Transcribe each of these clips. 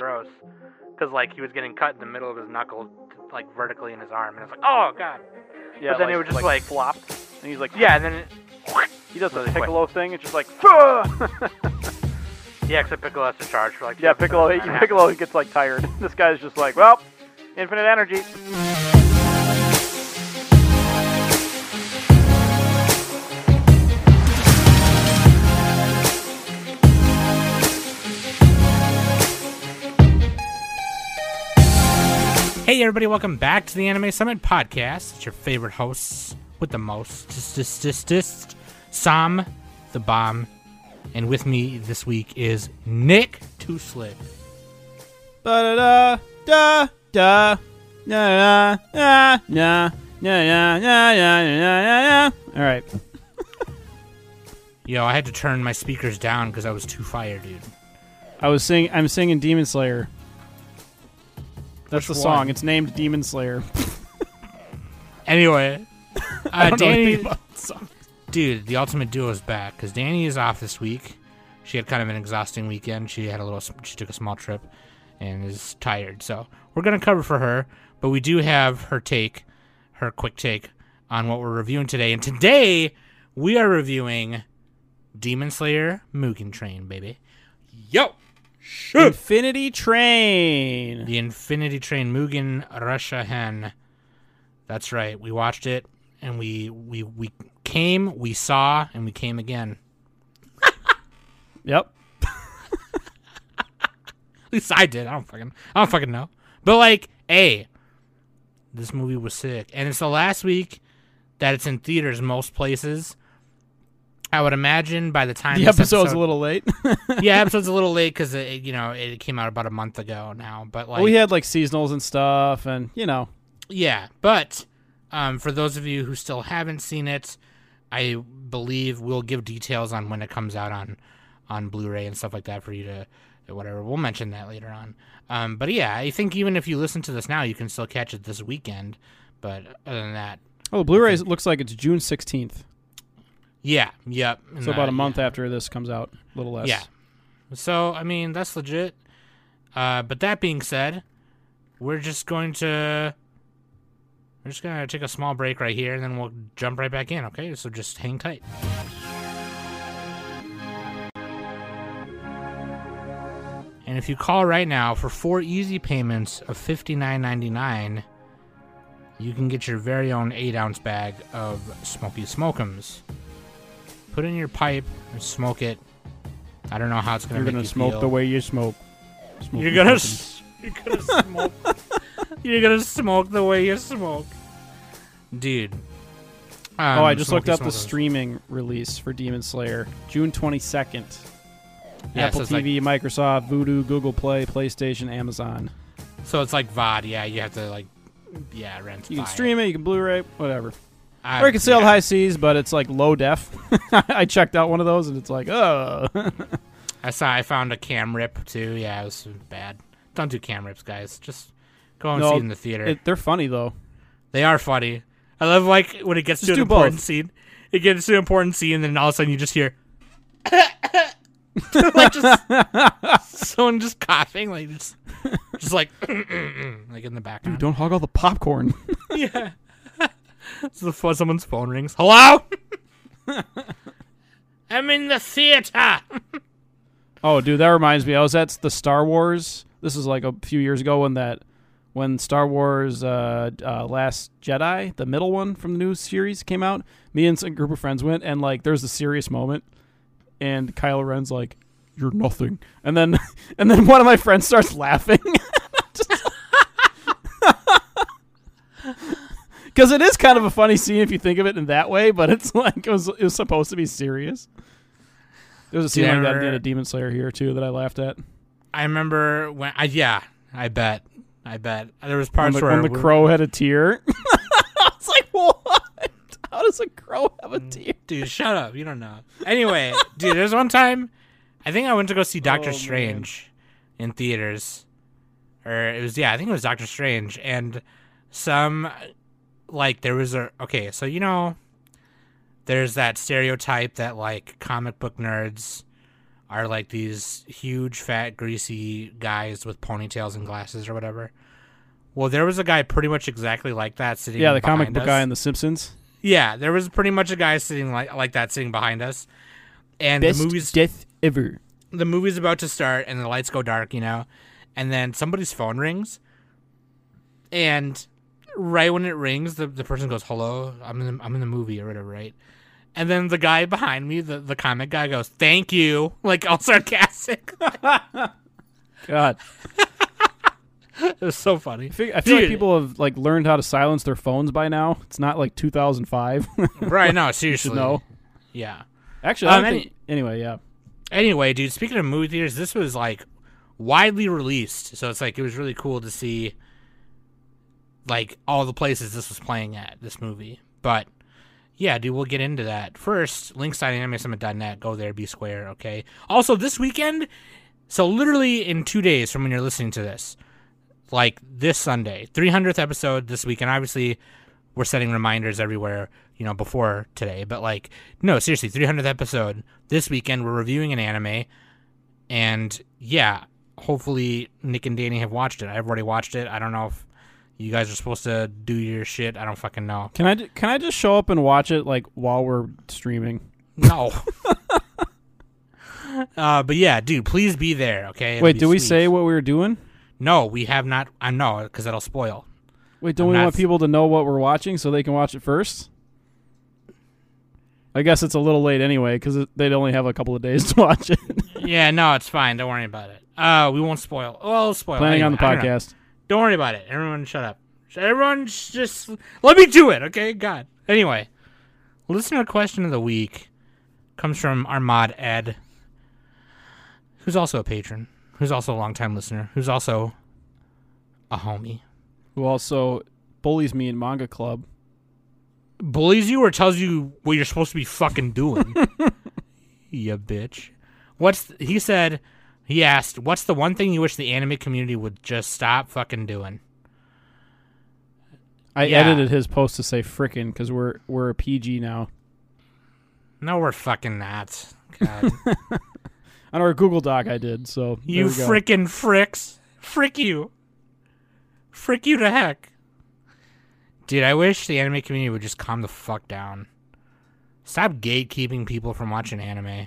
gross because like he was getting cut in the middle of his knuckle, like vertically in his arm, and it's like, oh god. Yeah, but then like, it would just like, flopped, and he's like, yeah, and then it, he does the. Piccolo thing. It's just like, yeah, except Piccolo has to charge for like yeah, Piccolo. that Piccolo gets like tired. This guy's just like, well, infinite energy. Hey, everybody, welcome back to the Anime Summit podcast. It's your favorite hosts with the most, just, just, just, just, Sam the Bomb. And with me this week is Nick Tooslick. Ba da da da da da da da da da da da da All right. Yo, I had to turn my speakers down because I was too fired, dude. I was singing. I'm singing Demon Slayer. That's Which the song. one? It's named Demon Slayer. Anyway, I uh, Danny, anything about the song. dude, the Ultimate Duo is back because Danny is off this week. She had kind of an exhausting weekend. She had a little, she took a small trip and is tired. So we're gonna cover for her, but we do have her take, her quick take on what we're reviewing today. And today we are reviewing Demon Slayer Mugen Train, baby. Yo, Infinity Train. the Infinity Train Mugen Ressha-hen. That's right. We watched it and we we we came, we saw, and we came again. Yep. At least I did. I don't fucking I don't fucking know. But like, hey, this movie was sick. And it's the last week that it's in theaters most places. I would imagine by the time The this episode's episode- a little late. yeah, episode's a little late because it, you know it came out about a month ago now. But like, we had like seasonals and stuff, and you know, Yeah, but um, for those of you who still haven't seen it, I believe we'll give details on when it comes out on on Blu-ray and stuff like that for you to whatever. We'll mention that later on. Um, but yeah, I think even if you listen to this now, you can still catch it this weekend. But other than that, oh, Blu-ray looks like it's June 16th, yeah, yep. so about a month yeah. after this comes out, a little less. Yeah. So I mean that's legit. Uh, but that being said, we're just going to we're just gonna take a small break right here, and then we'll jump right back in. Okay, so just hang tight. And if you call right now for four easy payments of fifty nine ninety nine, you can get your very own eight ounce bag of Smoky Smokums. Put it in your pipe and smoke it. I don't know how it's gonna be. You're make gonna you smoke feel. the way you smoke. Smoke You're gonna s- you're gonna smoke. you're gonna smoke the way you smoke, dude. Um, Oh, I just looked Smoky up the streaming release for Demon Slayer, June 22nd. Yeah, Apple so it's like- TV, Microsoft, Vudu, Google Play, PlayStation, Amazon. So it's like VOD. Yeah, you have to like, yeah, rent. You can buy stream it, you can Blu-ray, whatever. I, or you can sail yeah. high seas, but it's like low def. I checked out one of those, and it's like, oh, I saw. I found a cam rip too. Yeah, it was bad. Don't do cam rips, guys. Just go and No, see it in the theater. it, they're funny though. they are funny. I love like when it gets Just to an important both. scene. It gets to an important scene, and then all of a sudden you just hear. like just someone just coughing, like just, just like, like in the background. Don't hog all the popcorn. Yeah. so phone, someone's phone rings. Hello. I'm in the theater. oh, dude, that reminds me. I was at the Star Wars. This is like a few years ago when that when Star Wars uh, uh, Last Jedi, the middle one from the new series, came out. Me and a group of friends went, and like, there's a serious moment, and Kylo Ren's like, "You're nothing," and then and then one of my friends starts laughing. Because it is kind of a funny scene if you think of it in that way, but it's like it was it was supposed to be serious. There was a scene like that at the remember- end of Demon Slayer here too that I laughed at. I remember when. I, yeah, I bet. I bet there was When parts the, where when the crow had a tear. I was like, what? How does a crow have a mm, tear? Dude, shut up. You don't know. Anyway, dude, there's one time. I think I went to go see Doctor Oh, man. Strange in theaters, or it was yeah, I think it was Doctor Strange, and some like there was a okay, so you know, there's that stereotype that like comic book nerds are like these huge, fat, greasy guys with ponytails and glasses or whatever. Well, there was a guy pretty much exactly like that sitting. Yeah, the comic book us. guy in The Simpsons. Yeah, there was pretty much a guy sitting like like that sitting behind us, and the movie's death ever. the movie's about to start and the lights go dark, you know, and then somebody's phone rings, and right when it rings, the, the person goes, "Hello, I'm in the, I'm in the movie or whatever, right?" And then the guy behind me, the, the comic guy, goes, "Thank you," like all sarcastic. God, it was so funny. I feel, I feel like people have like learned how to silence their phones by now. It's not like 2005. right? No, seriously. No. Yeah. Actually, I Um, any- think, anyway, yeah. Anyway, dude, speaking of movie theaters, this was like widely released, so it's like it was really cool to see like all the places this was playing at this movie. But yeah, dude, we'll get into that. First, links.animesummit.net, go there, be square, okay? Also, this weekend, so literally in two days from when you're listening to this, like this Sunday, 300th episode this week, and obviously we're setting reminders everywhere, you know, before today. But like, no, seriously, 300th episode this weekend. We're reviewing an anime, and yeah, hopefully Nick and Danny have watched it. I've already watched it. I don't know if you guys are supposed to do your shit. I don't fucking know. Can I ju- can I just show up and watch it like while we're streaming? No. uh, but yeah, dude, please be there. Okay. It'll Wait, be do we sweet. say what we were doing? No, we have not. I know because that'll spoil. Wait, don't I'm we not want people to know what we're watching so they can watch it first? I guess it's a little late anyway because they'd only have a couple of days to watch it. yeah, no, it's fine. Don't worry about it. Uh, we won't spoil. Well, spoil. Planning on the anyway, don't know. podcast. Don't worry about it. Everyone, shut up. Everyone, just let me do it, okay? God. Anyway, listener question of the week comes from our mod Ed, who's also a patron, who's also a longtime listener, who's also a homie. Who also bullies me in manga club. Bullies you or tells you what you're supposed to be fucking doing. you bitch. What's he said? He asked, "What's the one thing you wish the anime community would just stop fucking doing?" I Yeah. edited his post to say frickin' because we're we're a PG now. No, we're fucking not. God. On our Google Doc, I did. So You frickin' fricks. Frick you. Frick you to heck. Dude, I wish the anime community would just calm the fuck down. Stop gatekeeping people from watching anime.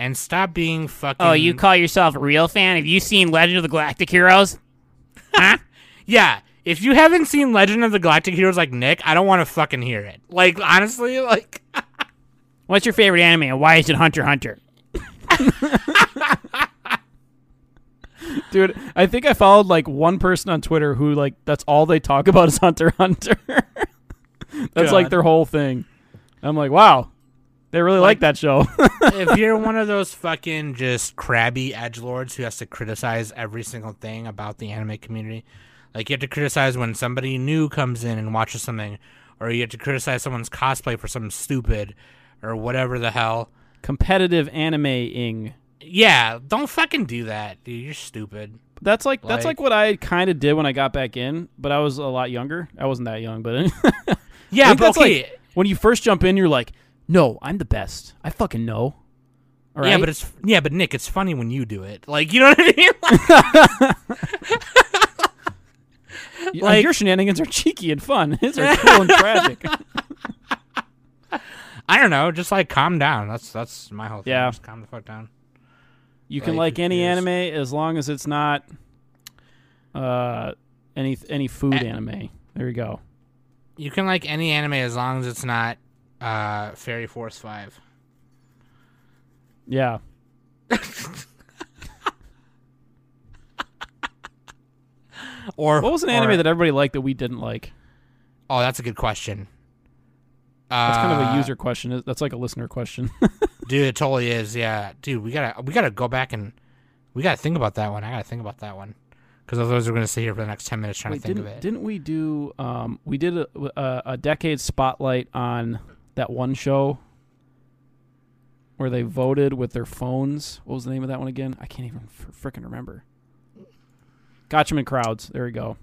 And stop being fucking. Oh, you call yourself a real fan? Have you seen Legend of the Galactic Heroes? Huh? Yeah, if you haven't seen Legend of the Galactic Heroes like Nick, I don't want to fucking hear it. Like, honestly, like. What's your favorite anime and why is it Hunter Hunter? Dude, I think I followed like one person on Twitter who like that's all they talk about is Hunter Hunter. that's like their whole thing. I'm like, wow, they really like, Like- that show. if you're one of those fucking just crabby edge lords who has to criticize every single thing about the anime community, like you have to criticize when somebody new comes in and watches something, or you have to criticize someone's cosplay for something stupid, or whatever the hell. Competitive anime-ing. Yeah, don't fucking do that, dude. You're stupid. That's like that's Like- like what I kind of did when I got back in, but I was a lot younger. I wasn't that young, but Yeah, but that's okay. like- when you first jump in, you're like, "No, I'm the best. I fucking know." All right? Yeah, but it's yeah, but Nick, it's funny when you do it. Like, you know what I mean? Like, like- your shenanigans are cheeky and fun. His are cool and tragic. I don't know, just like calm down. That's that's my whole thing. Yeah. Just calm the fuck down. You can Like, like any anime as long as it's not uh any any food A- anime. There you go. You can like any anime as long as it's not uh Fairy Force Five. Yeah. Or What was an anime that everybody liked that we didn't like? Oh, that's a good question. That's kind of a Uh, user question. That's like a listener question. Dude, it totally is. Yeah, dude, we gotta we gotta go back and we gotta think about that one. I gotta think about that one because otherwise we're gonna sit here for the next ten minutes trying Wait, to think of it. didn't we do um we did a, a a decade spotlight on that one show where they voted with their phones. What was the name of that one again? I can't even f- frickin' remember. in crowds. There we go.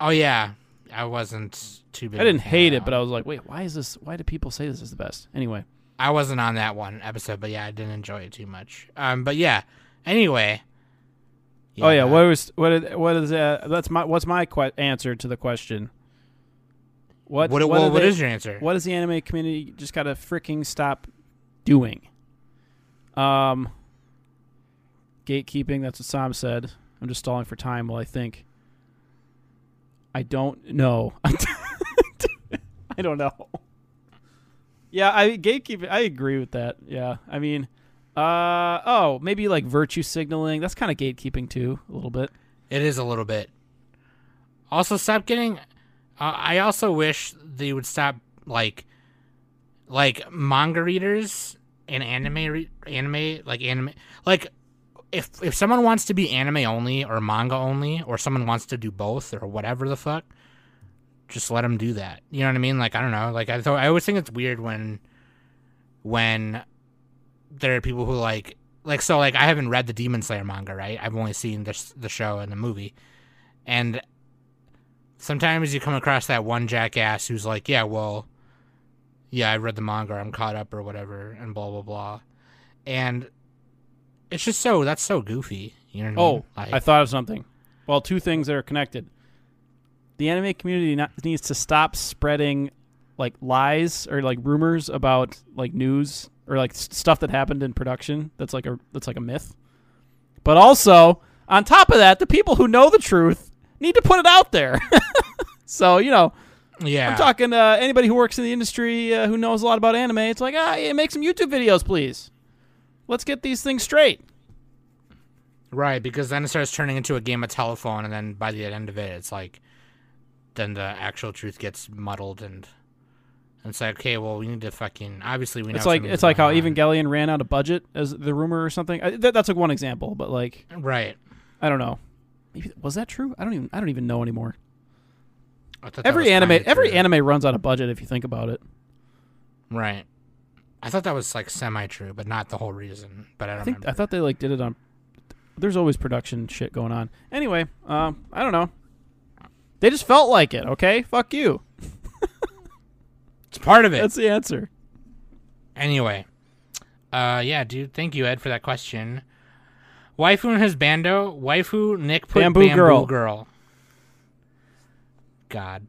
oh yeah, I wasn't too big. I didn't of a fan hate it, that but I was like, wait, why is this? Why do people say this is the best? Anyway, I wasn't on that one episode, but yeah, I didn't enjoy it too much. Um, but yeah. Anyway. oh yeah, what was what? What is uh, that's my what's my que- answer to the question? What What, what, what, what they- is your answer? what does the anime community just gotta freaking stop doing? Um, gatekeeping. That's what Sam said. I'm just stalling for time while I think. I don't know. I don't know. Yeah, I gatekeeping. I agree with that. Yeah, I mean, uh, oh, maybe like virtue signaling. That's kind of gatekeeping too, a little bit. It is a little bit. Also, stop getting. Uh, I also wish they would stop like, like manga readers and anime re- anime like anime like if if someone wants to be anime only or manga only or someone wants to do both or whatever the fuck, just let them do that. You know what I mean? Like I don't know. Like I thought I always think it's weird when when there are people who like like so like I haven't read the Demon Slayer manga, right? I've only seen this the show and the movie. And sometimes you come across that one jackass who's like, "Yeah, well, yeah, I read the manga, I'm caught up or whatever and blah blah blah." And it's just so that's so goofy, you know what I oh, mean? Oh, Like, I thought of something. Well, two things that are connected. The anime community not, needs to stop spreading like lies or like rumors about like news or like stuff that happened in production. That's like a that's like a myth. But also, on top of that, the people who know the truth need to put it out there. so you know, yeah. I'm talking to uh, anybody who works in the industry uh, who knows a lot about anime. It's like, ah, yeah, make some YouTube videos, please. Let's get these things straight. Right, because then it starts turning into a game of telephone, and then by the end of it, it's like, then the actual truth gets muddled, and, and it's like, okay, well, we need to fucking obviously we know. It's like it's like how on. Evangelion ran out of budget as the rumor or something. I, that, that's like one example, but like right. I don't know. Maybe was that true? I don't even I don't even know anymore. I thought that Every anime every true. anime runs out of budget if you think about it. Right. I thought that was like semi true, but not the whole reason. But I don't I think remember. I thought they like did it on. There's always production shit going on. Anyway, um, I don't know. They just felt like it. Okay, fuck you. it's part of it. That's the answer. Anyway, uh, yeah, dude. Thank you, Ed, for that question. Waifu and husbando. Waifu Nick put Bamboo bamboo, Girl. girl. God,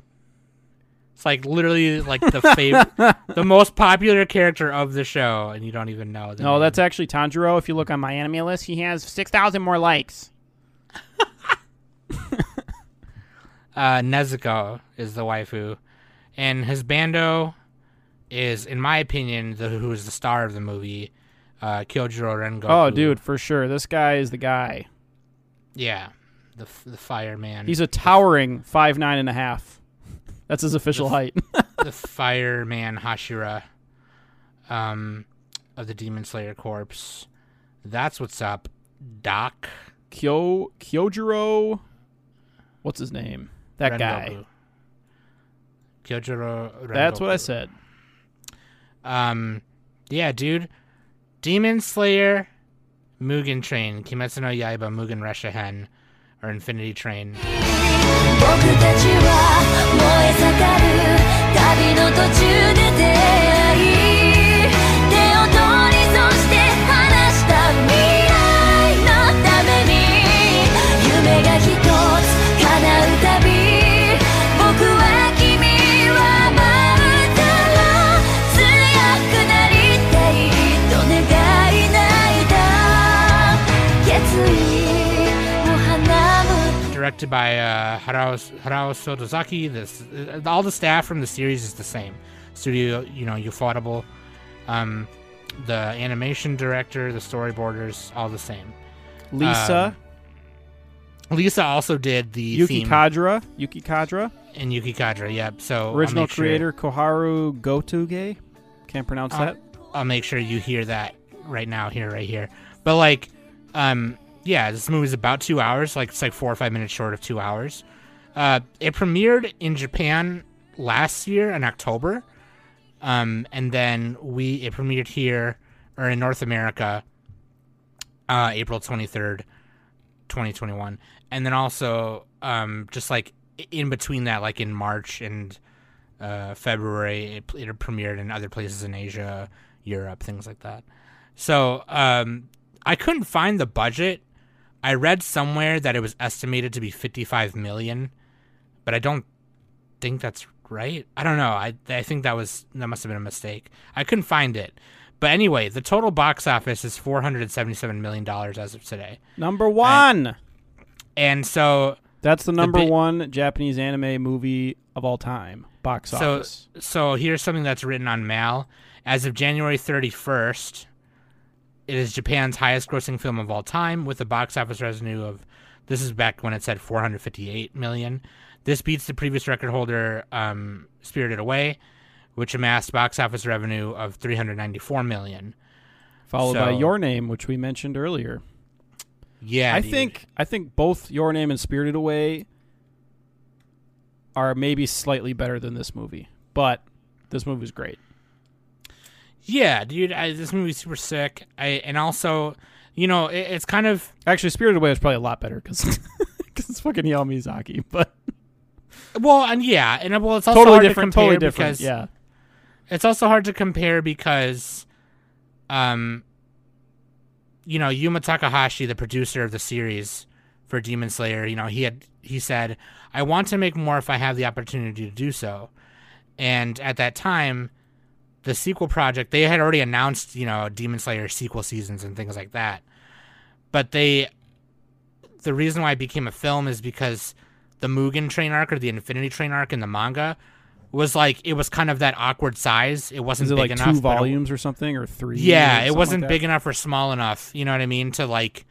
it's like literally like the favorite, the most popular character of the show, and you don't even know. No, name. that's actually Tanjiro. If you look on MyAnimeList, he has six thousand more likes. uh, Nezuko is the waifu, and husbando is, in my opinion, the who is the star of the movie, uh, Kyojuro Rengoku. Oh, dude, for sure. This guy is the guy. yeah, the the fireman. He's a towering five nine and a half. That's his official height. the fireman Hashira, um, of the Demon Slayer Corpse. That's what's up, Doc. Kyo Kyojuro. What's his name? That guy. Rengoku. That's what I said. Um, yeah, dude. Demon Slayer, Mugen Train, Kimetsu no Yaiba, Mugen Ressha-hen, or Infinity Train. Directed by uh, Haruo, Haruo Sotozaki. This uh, all the staff from the series is the same. Studio, you know, Ufotable. Um, the animation director, the storyboarders, all the same. Lisa, Lisa also did the Yuki theme Kajiura, Yuki Kajiura, and Yuki Kajiura. Yep. So original sure- creator Koharu Gotouge. Can't pronounce I'll, that. I'll make sure you hear that right now, here, right here. But like, um, yeah, this movie's about two hours. Like, it's like four or five minutes short of two hours. Uh, it premiered in Japan last year in October, um, and then we it premiered here or in North America, uh, April twenty third, twenty twenty one, and then also um, just like in between that, like in March and uh, February, it, it premiered in other places in Asia, Europe, things like that. So um, I couldn't find the budget. I read somewhere that it was estimated to be 55 million, but I don't think that's right. I don't know. I I think that was that must have been a mistake. I couldn't find it. But anyway, the total box office is 477 million dollars as of today. Number one. And so That's the number bi- one Japanese anime movie of all time. Box so office. so here's something that's written on Mal. As of January 31st, it is Japan's highest grossing film of all time with a box office revenue of this is back when it said 458 million. This beats the previous record holder um, Spirited Away, which amassed box office revenue of 394 million. Followed by Your Name, which we mentioned earlier. Yeah, I dude. think I think both Your Name and Spirited Away are maybe slightly better than this movie, but this movie's great. Yeah, dude, I, this movie's super sick. I and also, you know, it, it's kind of Actually, Spirited Away is probably a lot better because it's fucking Hayao Miyazaki, but well, and yeah, and well, it's also totally hard different. to compare Totally different. because Yeah, it's also hard to compare because, um, you know, Yuma Takahashi, the producer of the series for Demon Slayer, you know, he had he said, "I want to make more if I have the opportunity to do so," and at that time, the sequel project they had already announced, you know, Demon Slayer sequel seasons and things like that, but they, the reason why it became a film is because the Mugen Train arc or the Infinity Train arc in the manga was like it was kind of that awkward size. It wasn't it big like enough. two but it- volumes or something or three? yeah, or it wasn't like big enough or small enough. You know what I mean? To like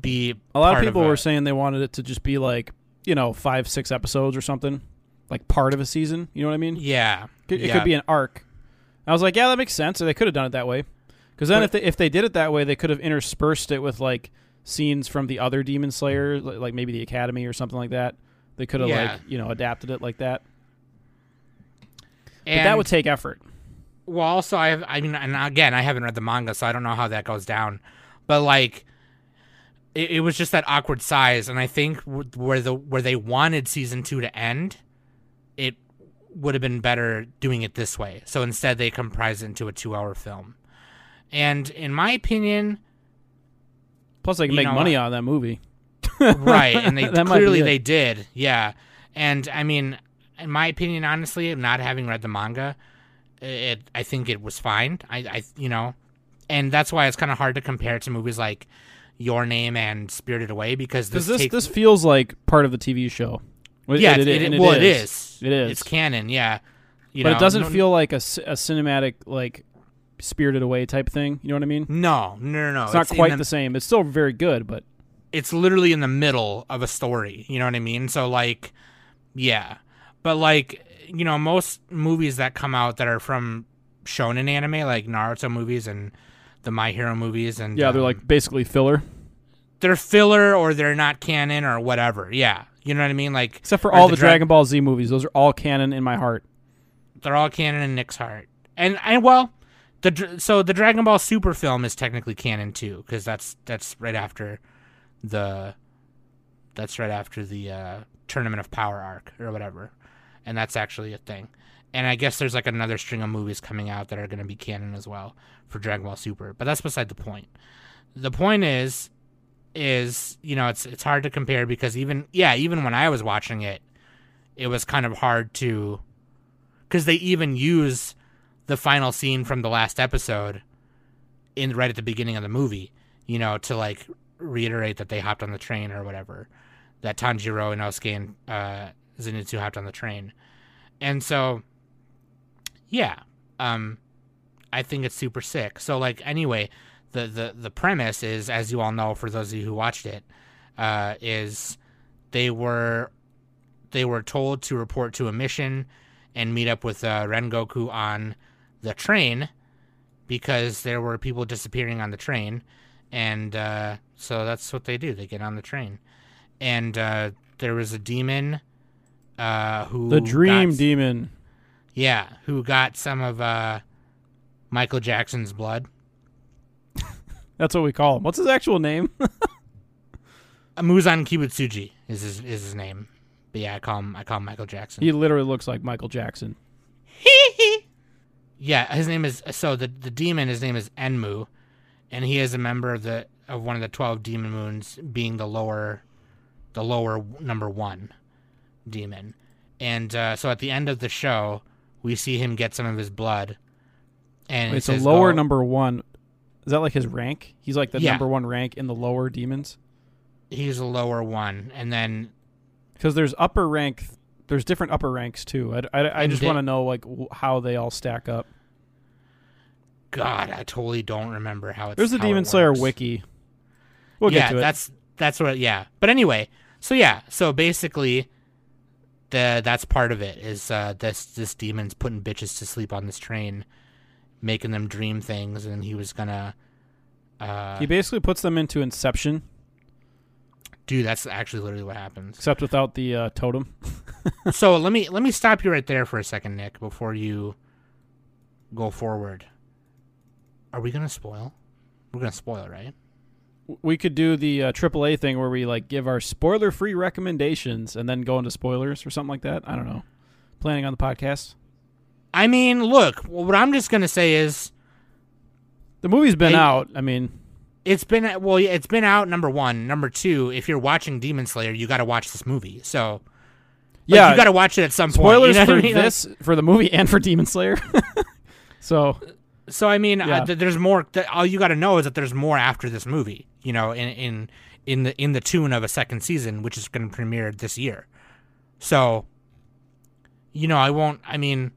be A lot of people a- were saying they wanted it to just be like you know five, six episodes or something, like part of a season. You know what I mean? Yeah, It, it yeah. could be an arc. I was like, yeah, that makes sense. Or they could have done it that way. Because then, But- if they if they did it that way, they could have interspersed it with like scenes from the other Demon Slayer, like maybe the Academy or something like that. They could have Yeah. like you know adapted it like that. But that would take effort. well, also I have. I mean, and again, I haven't read the manga, so I don't know how that goes down. But like, it, it was just that awkward size, and I think where the where they wanted season two to end, would have been better doing it this way. So instead, they comprise it into a two-hour film. And in my opinion, Plus, they can make know money of that movie. right and they clearly they did yeah and i mean in my opinion honestly not having read the manga it i think it was fine i i you know and that's why it's kind of hard to compare it to movies like your name and spirited away because this this take- this feels like part of the TV show. Well, yeah it, it, and it, well it is It is. it's canon yeah you but know, it doesn't no- feel like a, a cinematic like spirited away type thing. You know what I mean? no no no no It's not quite the- the same. It's still very good, but it's literally in the middle of a story. You know what I mean? So like, yeah, but like you know most movies that come out that are from shonen anime, like Naruto movies and the My Hero movies, and yeah, they're um, like basically filler. they're filler or they're not canon or whatever. Yeah, you know what I mean? Like Except for all the, Dra- Dragon Ball Z movies, those are all canon in my heart. they're all canon in Nick's heart, and and well. The, so the Dragon Ball Super film is technically canon too, because that's that's right after the that's right after the uh, Tournament of Power arc or whatever, and that's actually a thing. And I guess there's like another string of movies coming out that are going to be canon as well for Dragon Ball Super, but that's beside the point. The point is, is you know it's it's hard to compare because even yeah even when I was watching it, it was kind of hard to, because they even use the final scene from the last episode in right at the beginning of the movie, you know, to like reiterate that they hopped on the train or whatever, that Tanjiro and Inosuke and uh, Zenitsu hopped on the train, and so, yeah, um, I think it's super sick. So like anyway, the the the premise is, as you all know, for those of you who watched it, uh, is they were they were told to report to a mission and meet up with uh, Rengoku on the train because there were people disappearing on the train, and uh, so that's what they do. They get on the train, and uh, there was a demon uh, who The Dream got- Demon. yeah, who got some of uh, Michael Jackson's blood. That's what we call him. What's his actual name? Uh, Muzan Kibutsuji is his is his name. But yeah, I call him I call him Michael Jackson. he literally looks like Michael Jackson. Yeah, his name is so the the demon. His name is Enmu, and he is a member of the of one of the twelve demon moons, being the lower, the lower number one demon. And uh, so at the end of the show, we see him get some of his blood. And it It's a lower "Oh, number one. Is that like his rank? He's like the Yeah. number one rank in the lower demons. He's a lower one, and then Because there's upper rank. There's different upper ranks too. I, I, I just want to know like how they all stack up. God, I totally don't remember how it's. There's the Demon Slayer wiki. We'll yeah, get to it. that's that's what. Yeah, but anyway, so yeah, so basically, the that's part of it is uh, this this demon's putting bitches to sleep on this train, making them dream things, and he was gonna. Uh, he basically puts them into Inception, dude, that's actually literally what happens. except without the uh, totem. so let me let me stop you right there for a second, Nick, before you go forward. Are we gonna spoil? We're gonna spoil, right? We could do the uh, AAA thing where we like give our spoiler-free recommendations and then go into spoilers or something like that. I don't know. Planning on the podcast. I mean, look, what I'm just gonna say is The movie's been Hey- out. I mean, it's been well, yeah, it's been out. Number one, number two. If you're watching Demon Slayer, you got to watch this movie. So, like, yeah, you got to watch it at some spoilers point. you know for I mean? Like, this for the movie and for Demon Slayer. so so I mean, Yeah. uh, th- there's more. Th- all you got to know is that there's more after this movie. You know, in in in the in the tune of a second season, which is going to premiere this year. So, you know, I won't. I mean,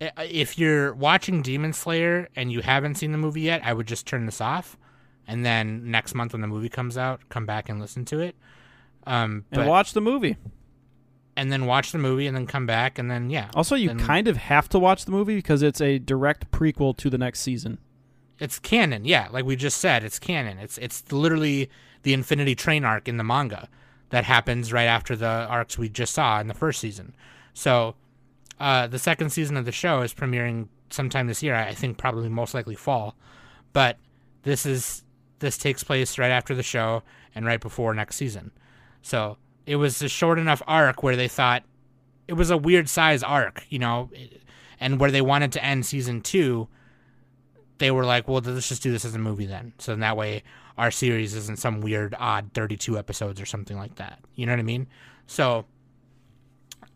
if you're watching Demon Slayer and you haven't seen the movie yet, I would just turn this off, and then next month when the movie comes out, come back and listen to it. Um, and but- watch the movie. and then watch the movie and then come back and then yeah. Also, you then kind of have to watch the movie because it's a direct prequel to the next season. it's canon, yeah, like we just said, it's canon. It's it's literally the Infinity Train arc in the manga that happens right after the arcs we just saw in the first season. So, uh, the second season of the show is premiering sometime this year. I think probably most likely fall, but this is this takes place right after the show and right before next season. So it was a short enough arc where they thought it was a weird size arc, you know, and where they wanted to end season two, they were like, well, let's just do this as a movie then. So in that way our series isn't some weird, odd 32 episodes or something like that. You know what I mean? So,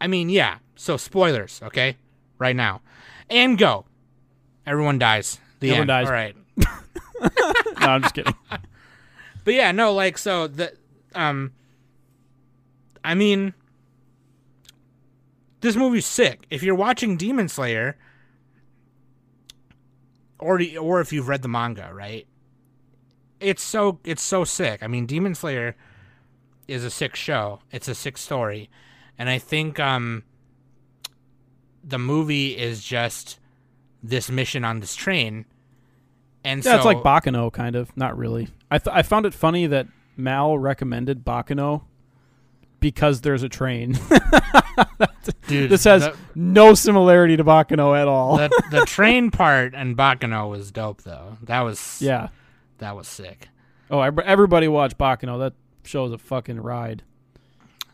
I mean, yeah. So spoilers, okay? Right now. And go. Everyone dies. The Everyone end. dies. All right. No, I'm just kidding. But yeah, no, like so the um I mean this movie's sick. If you're watching Demon Slayer or or if you've read the manga, right? It's so it's so sick. I mean, Demon Slayer is a sick show. It's a sick story. And I think um the movie is just this mission on this train. And Yeah, so it's like Baccano, kind of. Not really. I th- I found it funny that Mal recommended Baccano because there's a train. dude, this has the- no similarity to Baccano at all. the the train part and Baccano was dope though. That was yeah. that was sick. Oh, everybody watch Baccano. That show is a fucking ride.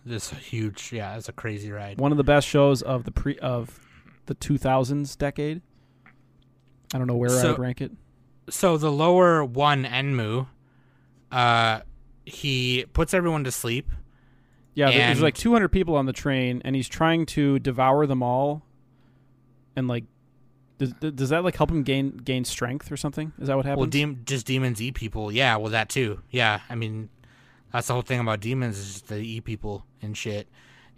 This huge, yeah, it's a crazy ride. One of the best shows of the pre of the 2000s decade. I don't know where So- I'd rank it. So the lower one Enmu, uh, he puts everyone to sleep. Yeah, there- there's like 200 people on the train, and he's trying to devour them all. And like, does, does that like help him gain gain strength or something? Is that what happens? Well, dem- just demons eat people. Yeah, well that too. Yeah, I mean, that's the whole thing about demons is they eat people and shit.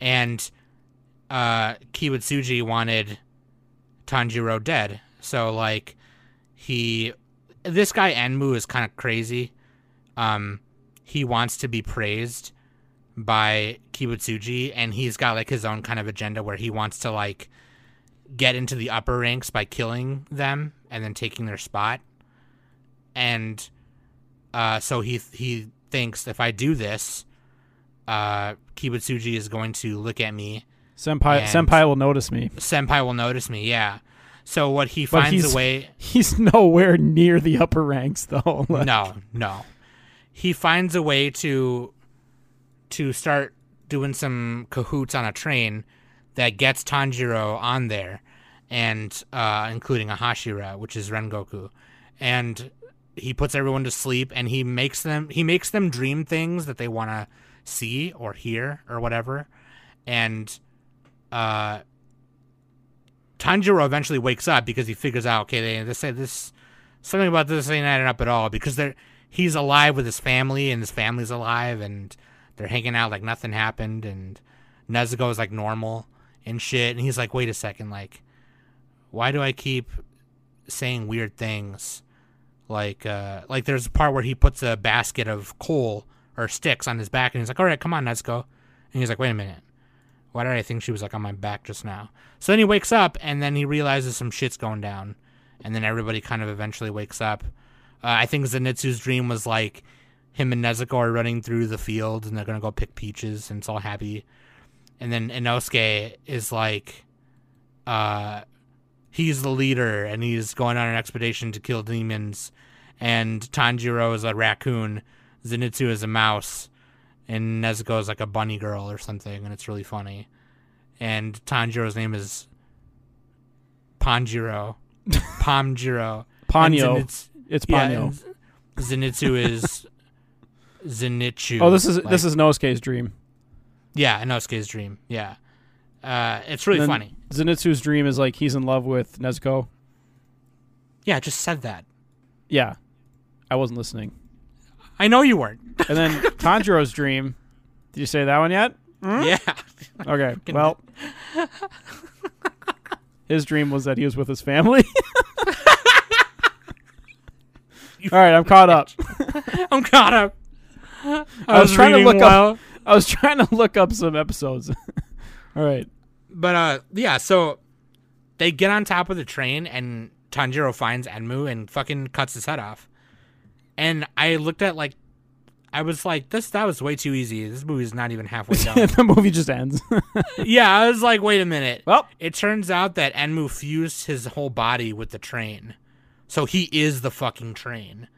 And uh, wanted Tanjiro dead, so like he, this guy Enmu is kind of crazy. Um, he wants to be praised by Kibutsuji, and he's got like his own kind of agenda where he wants to like get into the upper ranks by killing them and then taking their spot. And uh, so he he thinks if I do this, uh, Kibutsuji is going to look at me. senpai senpai will notice me. Senpai will notice me. Yeah. So what he But finds a way. He's nowhere near the upper ranks though. Like, no, no. He finds a way to to start doing some cahoots on a train that gets Tanjiro on there, and uh, including a Hashira, which is Rengoku, and he puts everyone to sleep and he makes them he makes them dream things that they want to see or hear or whatever, and uh, Tanjiro eventually wakes up because he figures out okay they they say this something about this ain't adding up at all because they're he's alive with his family and his family's alive and they're hanging out like nothing happened and Nezuko is like normal and shit. And he's like wait a second like why do I keep saying weird things like uh like there's a part where he puts a basket of coal or sticks on his back and he's like all right come on Nezuko and he's like wait a minute. Why did I think she was like on my back just now? So then he wakes up and then he realizes some shit's going down. And then everybody kind of eventually wakes up. Uh, I think Zenitsu's dream was like him and Nezuko are running through the field and they're gonna go pick peaches and it's all happy. And then Inosuke is like, uh, he's the leader and he's going on an expedition to kill demons. And Tanjiro is a raccoon, Zenitsu is a mouse, and Nezuko is like a bunny girl or something, and it's really funny. And Tanjiro's name is Panjiro, Pomjiro. Ponyo. Zenitsu- It's yeah, Ponyo. and Zenitsu is Zenitsu. oh, this is like- this is Nosuke's dream. yeah, Inosuke's dream. Yeah, uh, it's really Then funny. Zenitsu's dream is like he's in love with Nezuko. Yeah, I just said that. Yeah, I wasn't listening. I know you weren't. And then Tanjiro's dream. Did you say that one yet? Hmm? Yeah, Okay. Well, his dream was that he was with his family. All right, I'm caught up. I'm caught up. I, I was trying to look up- I was trying to look up some episodes. All right. But uh, yeah. So they get on top of the train, and Tanjiro finds Enmu and fucking cuts his head off. And I looked at like, I was like, this that was way too easy. This movie's not even halfway done. the movie just ends. yeah, I was like, wait a minute. well, It turns out that Enmu fused his whole body with the train. So he is the fucking train.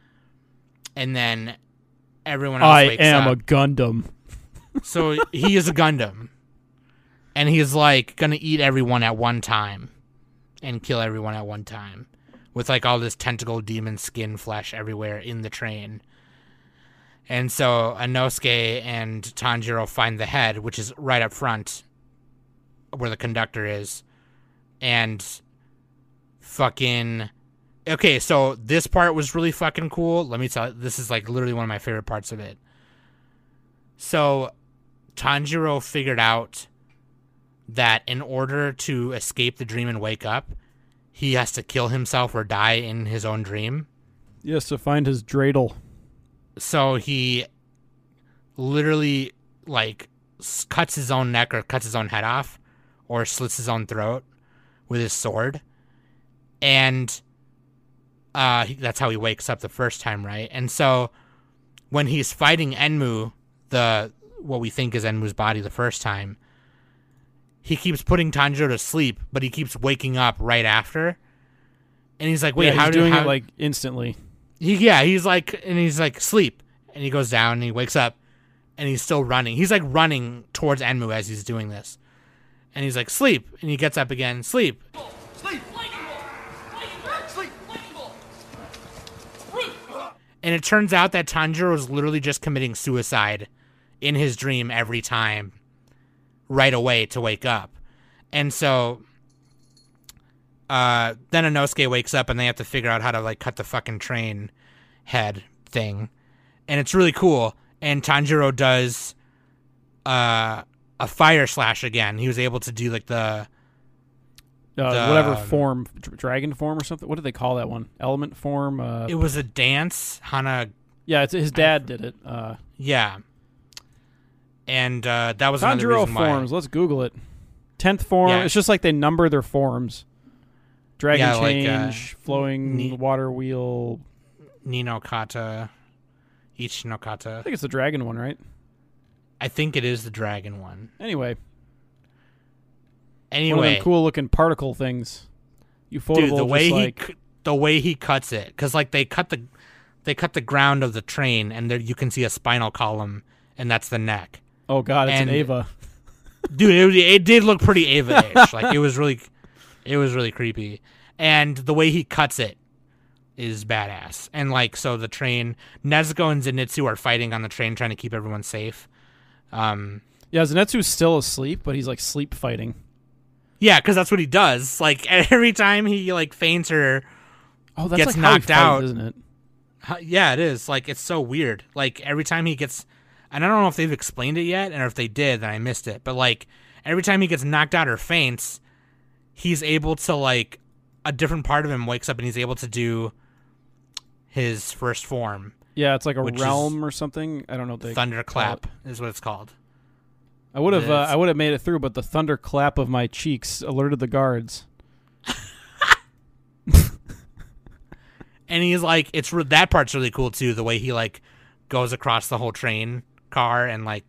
And then everyone else I wakes am up. a Gundam. so he is a Gundam. And he's like gonna eat everyone at one time and kill everyone at one time. With like all this tentacle demon skin flesh everywhere in the train. And so Inosuke and Tanjiro find the head, which is right up front where the conductor is. And fucking Okay, so this part was really fucking cool. Let me tell you, this is like literally one of my favorite parts of it. So Tanjiro figured out that in order to escape the dream and wake up, he has to kill himself or die in his own dream. Yes, to find his dreidel. So he literally like cuts his own neck or cuts his own head off or slits his own throat with his sword. And uh that's how he wakes up the first time, right? And so when he's fighting Enmu, the what we think is Enmu's body the first time, he keeps putting Tanjiro to sleep, but he keeps waking up right after. And he's like, "Wait, yeah, how he's do doing how, it like instantly? he, yeah, he's like, and he's like, sleep. And he goes down and he wakes up and he's still running. He's like running towards Enmu as he's doing this. And he's like, sleep. And he gets up again, sleep. And it turns out that Tanjiro is literally just committing suicide in his dream every time right away to wake up. And so uh, then Inosuke wakes up and they have to figure out how to like cut the fucking train head thing. And it's really cool. And Tanjiro does uh, a fire slash again. He was able to do like the Uh, The- whatever form, dr- dragon form or something. What do they call that one? Element form. Uh, it was a dance. Hana yeah, it's, his dad did it. Uh, yeah. And uh, that was another Tanjiro why. forms. Let's Google it. Tenth form. Yeah. It's just like they number their forms. Dragon Yeah, like, uh, change, flowing ne- water wheel. Ninokata, Ichinokata. I think it's the dragon one, right? I think it is the dragon one. Anyway, Anyway, cool looking particle things. Ufotable dude, the way he like c- the way he cuts it, because like they cut the they cut the ground of the train, and there you can see a spinal column, and that's the neck. Oh god, it's and- an Eva. Dude, it, it did look pretty Eva-ish. like it was really, It was really creepy, and the way he cuts it is badass. And like, so the train, Nezuko and Zenitsu are fighting on the train, trying to keep everyone safe. Um, Yeah, Zenitsu's still asleep, but he's like sleep fighting. yeah, because that's what he does. Like every time he like faints or Oh, that's Gets like knocked fights, out. isn't it? Yeah, it is. Like it's so weird. Like every time he gets and I don't know if they've explained it yet, and if they did, then I missed it. But like every time he gets knocked out or faints, he's able to like a different part of him wakes up and he's able to do his first form. Yeah, it's like a realm or something. I don't know. What they Thunderclap is what it's called. I would have. Uh, I would have made it through, but the thunderclap of my cheeks alerted the guards. And he's like, it's re- that part's really cool too. The way he like goes across the whole train car and like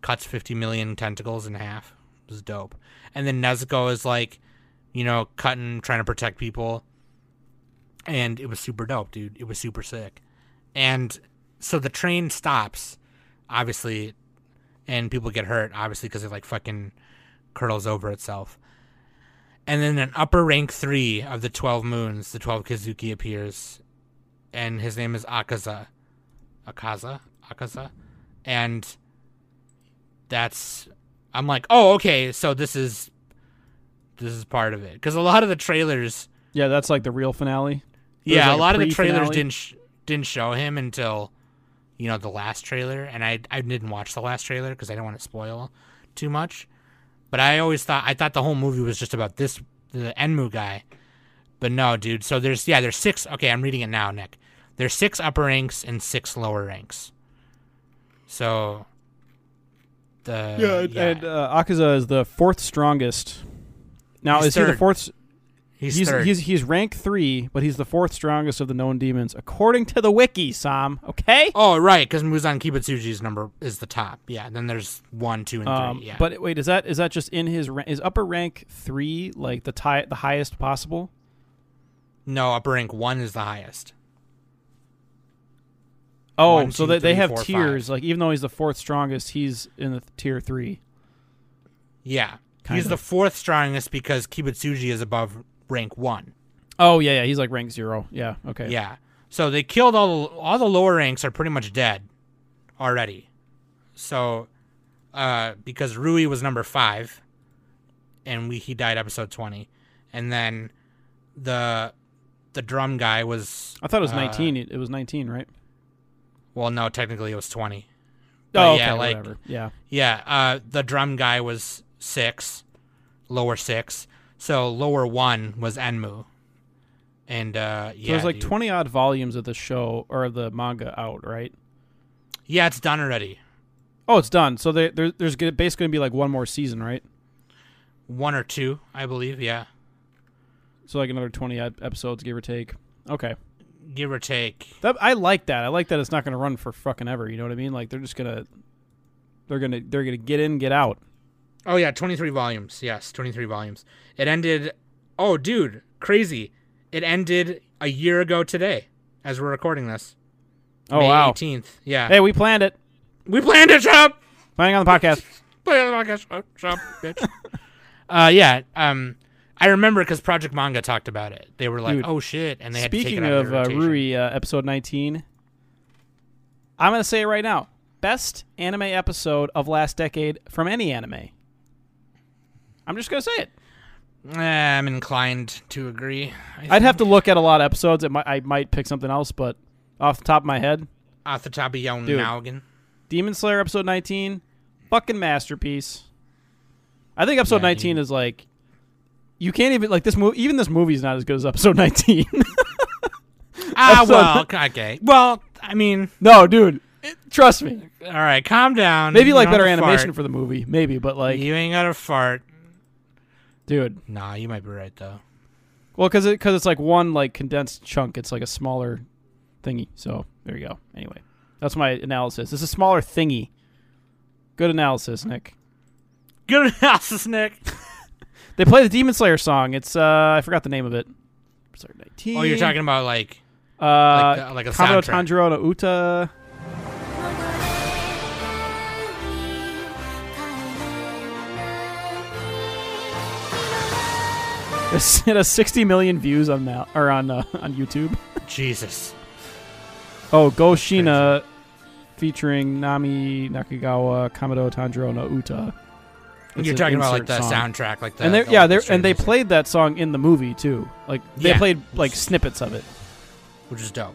cuts 50 million tentacles in half. It was dope. And then Nezuko is like, you know, cutting, trying to protect people. And it was super dope, dude. It was super sick. And so the train stops, obviously, and people get hurt, obviously, because it like fucking curls over itself. And then an upper rank three of the 12 moons, the 12 Kizuki appears, and his name is Akaza. Akaza? Akaza? And that's. I'm like, oh, okay, so this is. This is part of it. Because a lot of the trailers. Yeah, that's like the real finale. There's Yeah, like a lot of the trailers didn't sh- didn't show him until, you know, the last trailer, and I I didn't watch the last trailer because I didn't want to spoil too much. But I always thought I thought the whole movie was just about this the Enmu guy, but no, dude. So there's yeah there's six. Okay, I'm reading it now, Nick. There's six upper ranks and six lower ranks. So. The Yeah, and uh, Akaza is the fourth strongest. Now, He's is he the fourth? he's He's third. he's he's rank three, but he's the fourth strongest of the known demons, according to the wiki. Sam, okay. Oh right, because Muzan Kibutsuji's number is the top. Yeah, then there's one, two, and Um, three. Yeah, But wait, is that is that just in his is upper rank three like the ti- the highest possible? no, upper rank one is the highest. Oh, One, so two, they, they have four, tiers. five. Like even though he's the fourth strongest, he's in the tier three. Yeah, Kind he's of. the fourth strongest because Kibutsuji is above rank one. Oh yeah, yeah, he's like rank zero. Yeah, okay. Yeah, so they killed all the, all the lower ranks are pretty much dead already. So, uh, because Rui was number five, and we he died episode twenty, and then the the drum guy was I thought it was uh, nineteen. It, it was nineteen, right? Well, no, technically it was twenty. But oh, yeah, like whatever. Yeah. Yeah, uh, the drum guy was six, lower six. So lower one was Enmu. And uh, So yeah, there's like dude. twenty odd volumes of the show or the manga out, right? Yeah, it's done already. Oh, it's done. So there, there there's basically gonna be like one more season, right? One or two, I believe. Yeah, So like another twenty episodes, give or take. Okay. Give or take. That I like that. I like that it's not gonna run for fucking ever. You know what I mean? Like they're just gonna they're gonna they're gonna get in, get out. Oh yeah, twenty three volumes. Yes, twenty three volumes. It ended. Oh, dude, crazy! It ended a year ago today, as we're recording this. Oh May wow. 18th. Yeah, Hey, we planned it. we planned it. Shut up. Playing on the podcast. Play on the podcast. Oh, bitch. uh, yeah. Um, I remember because Project Manga talked about it. They were like, Dude, "Oh shit," and they had Speaking of of, uh. Rui, uh, episode 19, I'm gonna say it right now. Best anime episode of last decade from any anime. I'm just gonna say it. Eh, I'm inclined to agree. I I'd have to look at a lot of episodes. It might, I might pick something else, but off the top of my head, off the top of your own noggin. Demon Slayer episode 19, fucking masterpiece. I think episode Yeah, 19 is like you can't even like this movie. Even this movie is not as good as episode 19. Ah, Episode- well, okay. Well, I mean, no, dude, it- trust me. all right, calm down. Maybe You like better animation fart. for the movie, maybe, but like, you ain't got to fart. dude, Nah, you might be right though. well, because it, cause it's like one like condensed chunk. It's like a smaller thingy. So there you go. Anyway, that's my analysis. It's a smaller thingy. Good analysis, Nick. Good analysis, Nick. They play the Demon Slayer song. It's uh, I forgot the name of it. Sorry, 19. Oh, you're talking about like uh, like, the, like a soundtrack. Tanjiro no Uta. it has 60 million views on Mal- or on uh, on YouTube. Jesus. Oh, Go Shiina featuring Nami Nakagawa, Kamado Tanjiro no Uta. It's You're talking about like the song. soundtrack, like the and they the yeah, they and they played that song in the movie too. Like they Yeah. played like snippets of it. which is dope.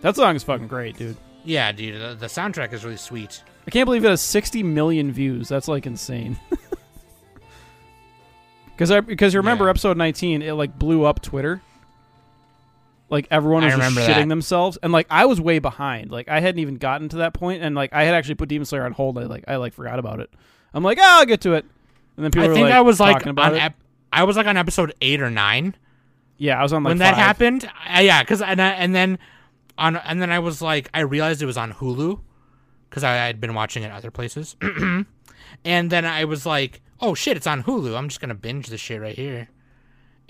That song is fucking great, dude. Yeah, dude, the, the soundtrack is really sweet. I can't believe it has 60 million views. That's like insane. Because I because you remember Yeah. episode 19, it like blew up Twitter. Like everyone I was just remember shitting that. themselves, and like I was way behind. Like I hadn't even gotten to that point, and like I had actually put Demon Slayer on hold. I like I like forgot about it. I'm like, oh, I'll get to it, and then people I were think like I was like talking about on it. ep- I was like on episode eight or nine yeah, I was on like when that five. happened. I, yeah, because and I, and then on and then I was like I realized it was on Hulu because I had been watching it other places, and then I was like, oh shit, it's on Hulu. I'm just gonna binge this shit right here.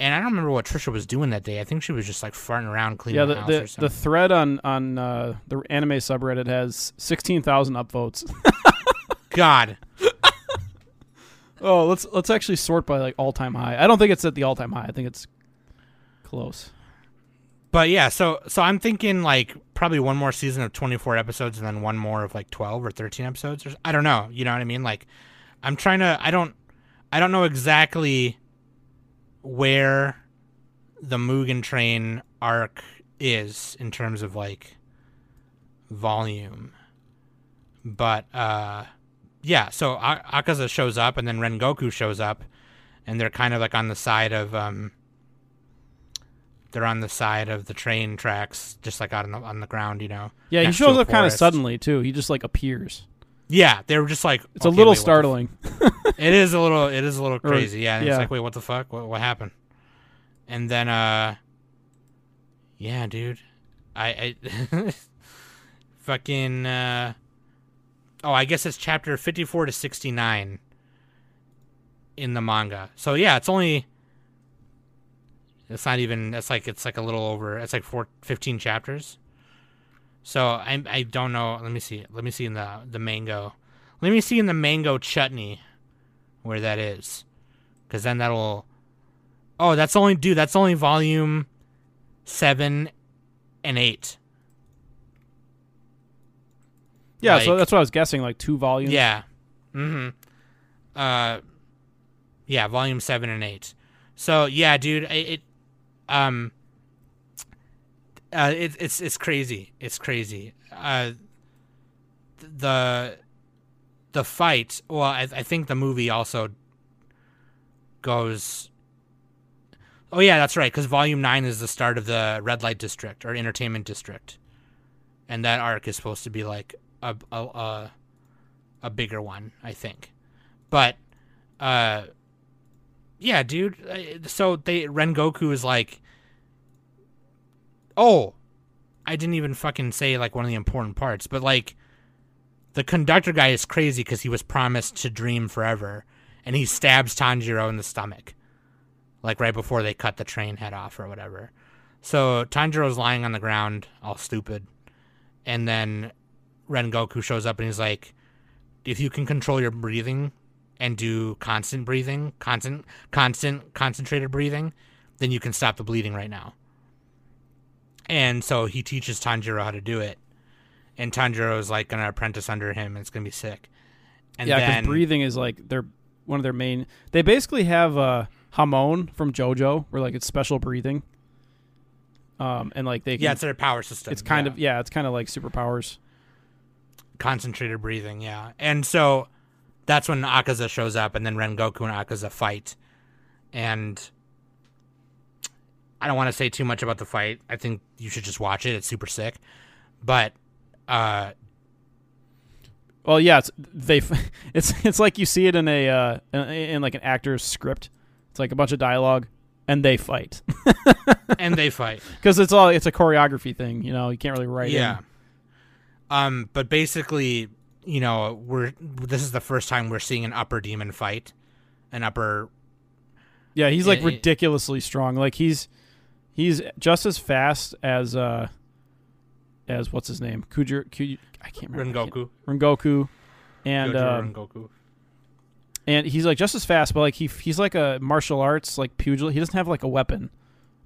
And I don't remember what Trisha was doing that day. I think she was just like farting around cleaning Yeah, the, the house or the, something. the thread on on uh, the anime subreddit has 16,000 upvotes. God, Oh, let's let's actually sort by like all time high. I don't think it's at the all time high. I think it's close. But yeah, so so I'm thinking like probably one more season of 24 episodes and then one more of like 12 or 13 episodes or I don't know, you know what I mean? Like I'm trying to I don't I don't know exactly where the Mugen Train arc is in terms of like volume. But uh yeah, so Akaza shows up and then Rengoku shows up and they're kind of like on the side of um they're on the side of the train tracks, just like out on the, on the ground, you know. Yeah, he shows up kind of suddenly too. He just like appears. Yeah, they were just like It's a little wait, startling. it is a little. It is a little crazy. yeah, yeah. it's like, wait, what the fuck? What, what happened? And then, uh, yeah, dude, I, I fucking, uh, oh, I guess it's chapter fifty-four to sixty-nine in the manga. So yeah, it's only. It's not even. It's like it's like a little over. It's like four, 15 chapters. So I I don't know. Let me see. Let me see in the the mango. Let me see in the mango chutney where that is, because then that'll. Oh, that's only dude. That's only volume seven and eight. Yeah, so that's what I was guessing. Like two volumes. Yeah. Mm-hmm. Uh, yeah, volume seven and eight. So yeah, dude, it, it um, uh, it, it's it's crazy. It's crazy. Uh, the the fight. Well, I, I think the movie also goes. Oh yeah, that's right. Because volume nine is the start of the red light district or entertainment district, and that arc is supposed to be like a a, a, a bigger one, I think. But, uh, yeah, dude. uh, So they Rengoku is like, oh, I didn't even fucking say like one of the important parts, but like, the conductor guy is crazy because he was promised to dream forever, and he stabs Tanjiro in the stomach, like right before they cut the train head off or whatever. So Tanjiro's lying on the ground, all stupid, and then Rengoku shows up and he's like, if you can control your breathing and do constant breathing, constant, constant, concentrated breathing, then you can stop the bleeding right now. And so he teaches Tanjiro how to do it. And Tanjiro is like gonna apprentice under him, and it's gonna be sick. And yeah, because breathing is like their one of their main. They basically have uh, Hamon from JoJo, where like it's special breathing. Um, and like they can, yeah, it's their power system. it's kind yeah. of yeah, it's kind of like superpowers. Concentrated breathing, yeah. And so that's when Akaza shows up, and then Rengoku and Akaza fight. And I don't want to say too much about the fight. I think you should just watch it. It's super sick. But uh, Well, yeah, it's they. It's it's like you see it in a uh, in, in like an actor's script. It's like a bunch of dialogue, and they fight and they fight. because it's all it's a choreography thing. You know, you can't really write. yeah. in. Um, but basically, you know, we're this is the first time we're seeing an upper demon fight, an upper yeah. He's like it- ridiculously strong. Like he's he's just as fast as uh as what's his name Kujir, Kuj- I can't remember. I can't- Rengoku. Rengoku, and Gojo um, Rengoku. and he's like just as fast, but like he he's like a martial arts like pugil. He doesn't have like a weapon.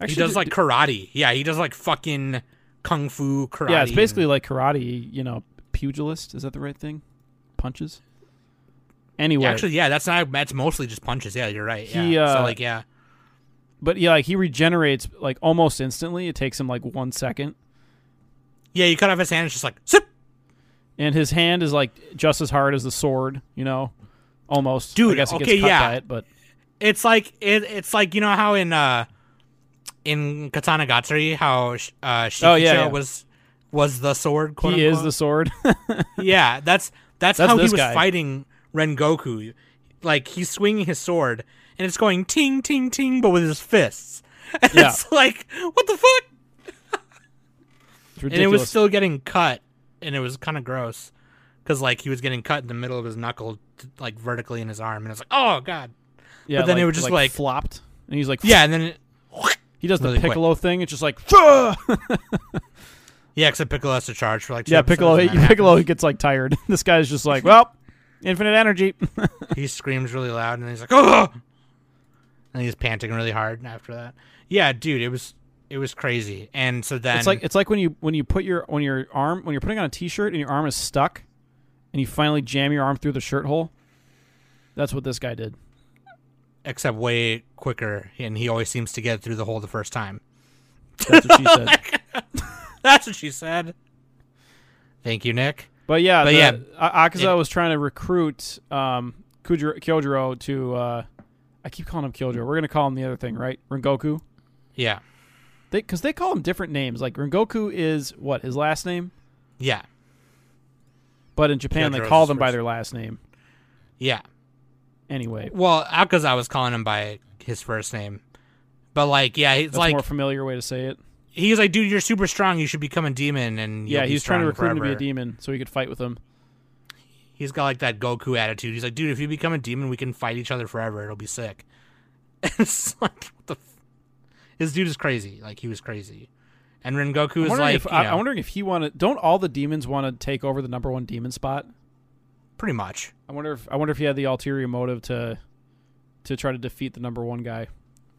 he d- does like karate. Yeah, he does like fucking kung fu karate. yeah, it's basically and- like karate. You know, pugilist. Is that the right thing? Punches. Anyway, actually, yeah, that's not. That's mostly just punches. Yeah, you're right. Yeah. He, uh, so like, yeah, but yeah, like he regenerates like almost instantly. It takes him like one second, yeah, you cut off his hand. It's just like, zip. and his hand is like just as hard as the sword. You know, almost. Dude, I guess he okay, gets cut yeah. by it, but It's like it. It's like you know how in uh in Katanagatari how uh Shichika Oh, yeah, yeah. was was the sword. Quote he is the sword. Yeah, that's that's, That's how he was guy. fighting Rengoku. Like he's swinging his sword and it's going ting ting ting, but with his fists. And Yeah. It's like what the fuck? And it was still getting cut, and it was kind of gross because like he was getting cut in the middle of his knuckle, like vertically in his arm, and it's like oh god. yeah, but then like, it was just like- flopped, and he's like, Yeah, and then it, he does the really quick. Piccolo thing. It's just like, yeah, except Piccolo has to charge for like two yeah, Piccolo. that Piccolo happens. gets like tired. this guy's just like, well, infinite energy. he screams really loud, and then he's like oh, and he's panting really hard after that. Yeah, dude, it was it was crazy, and so then it's like it's like when you when you put your when your arm when you're putting on a t-shirt and your arm is stuck, and you finally jam your arm through the shirt hole. That's what this guy did. Except way quicker, and he always seems to get through the hole the first time. That's what she said. That's what she said. Thank you, Nick. But yeah, But the, yeah, A- Akaza it- was trying to recruit um, Kujiro, Kyojiro to. Uh, I keep calling him Kyojiro. We're gonna call him the other thing, right? Rengoku. Yeah, They because they call him different names. Like Rengoku is what his last name, yeah, but in Japan they call them by their last name. yeah. Anyway, Well, because I was calling him by his first name, but like, yeah, he's that's like, a more familiar way to say it. he's like, dude, you're super strong. You should become a demon, and Yeah, he's trying to recruit him to be a demon so he could fight with him. He's got like that Goku attitude. He's like, dude, if you become a demon, we can fight each other forever. It'll be sick. it's like, what the? F-? This dude is crazy. Like he was crazy, and Rengoku is like, if, you I, know, I'm wondering if he wanted. Don't all the demons want to take over the number one demon spot? Pretty much. I wonder if I wonder if he had the ulterior motive to to try to defeat the number one guy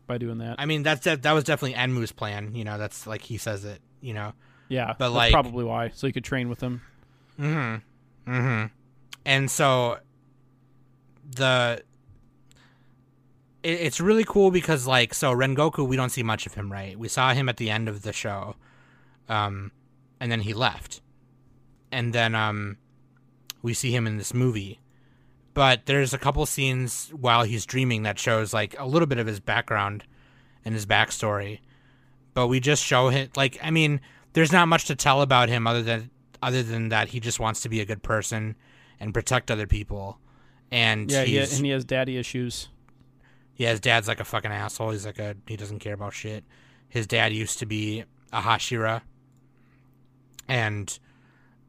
by doing that. I mean, that's that, that was definitely Enmu's plan. You know, that's like he says it. You know. yeah, but that's like- probably why. So he could train with him. Mm-hmm. Mm-hmm. And so the it, it's really cool because like so Rengoku we don't see much of him, right? We saw him at the end of the show. Um and then he left. And then um we see him in this movie. But there's a couple scenes while he's dreaming that shows like a little bit of his background and his backstory. But we just show him like I mean, there's not much to tell about him other than other than that he just wants to be a good person and protect other people. And Yeah, he, and he has daddy issues. yeah, his dad's like a fucking asshole. He's like a he doesn't care about shit. His dad used to be a Hashira, and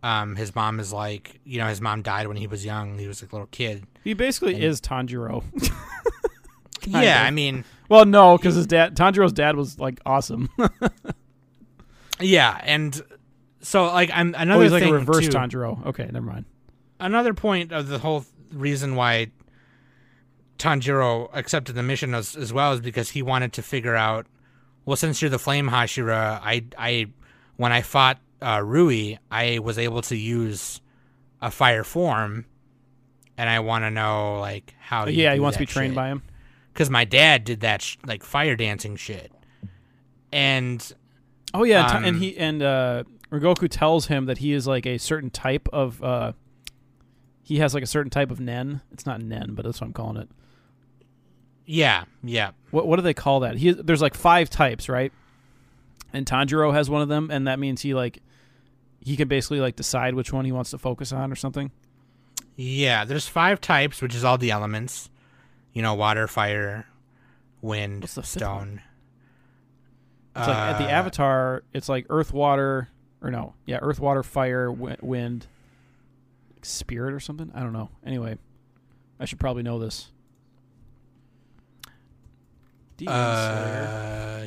um, his mom is like, you know, his mom died when he was young. He was like a little kid. He basically And- is Tanjiro. yeah, of. I mean, well, no, because his dad, Tanjiro's dad, was like awesome. yeah, and so like I'm oh, another he's like a reverse too, Tanjiro. Okay, never mind. another point of the whole reason why Tanjiro accepted the mission as, as well is because he wanted to figure out. Well, since you're the Flame Hashira, I, I, when I fought uh, Rui, I was able to use a fire form, and I want to know like how. yeah, he wants to be trained shit. by him. because my dad did that sh- like fire dancing shit, and Oh yeah, and Um, and he and uh, Rengoku tells him that he is like a certain type of. Uh, he has like a certain type of nen. It's not nen, but that's what I'm calling it. yeah, yeah, What what do they call that? He there's like five types, right? And Tanjiro has one of them, and that means he like he can basically like decide which one he wants to focus on or something. yeah. There's five types, which is all the elements. You know, water, fire, wind, stone. It's like at the Uh, Avatar, it's like Earth, Water, or no, yeah, Earth, Water, Fire, wi- Wind, Spirit, or something. I don't know. Anyway, I should probably know this. Demon Slayer.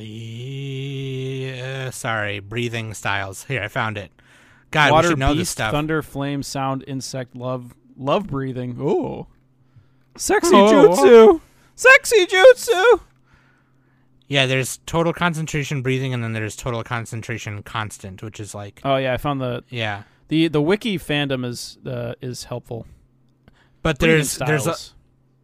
Uh, sorry, breathing styles. Here, I found it. God, Water, we should know Beast, this stuff. Thunder, Flame, Sound, Insect, Love, Love breathing. Ooh, Sexy Oh. jutsu. Sexy jutsu. Yeah, there's total concentration breathing, and then there's total concentration constant, which is like, Oh yeah, I found the yeah. the the wiki fandom is uh, is helpful. But Breathing there's there's a,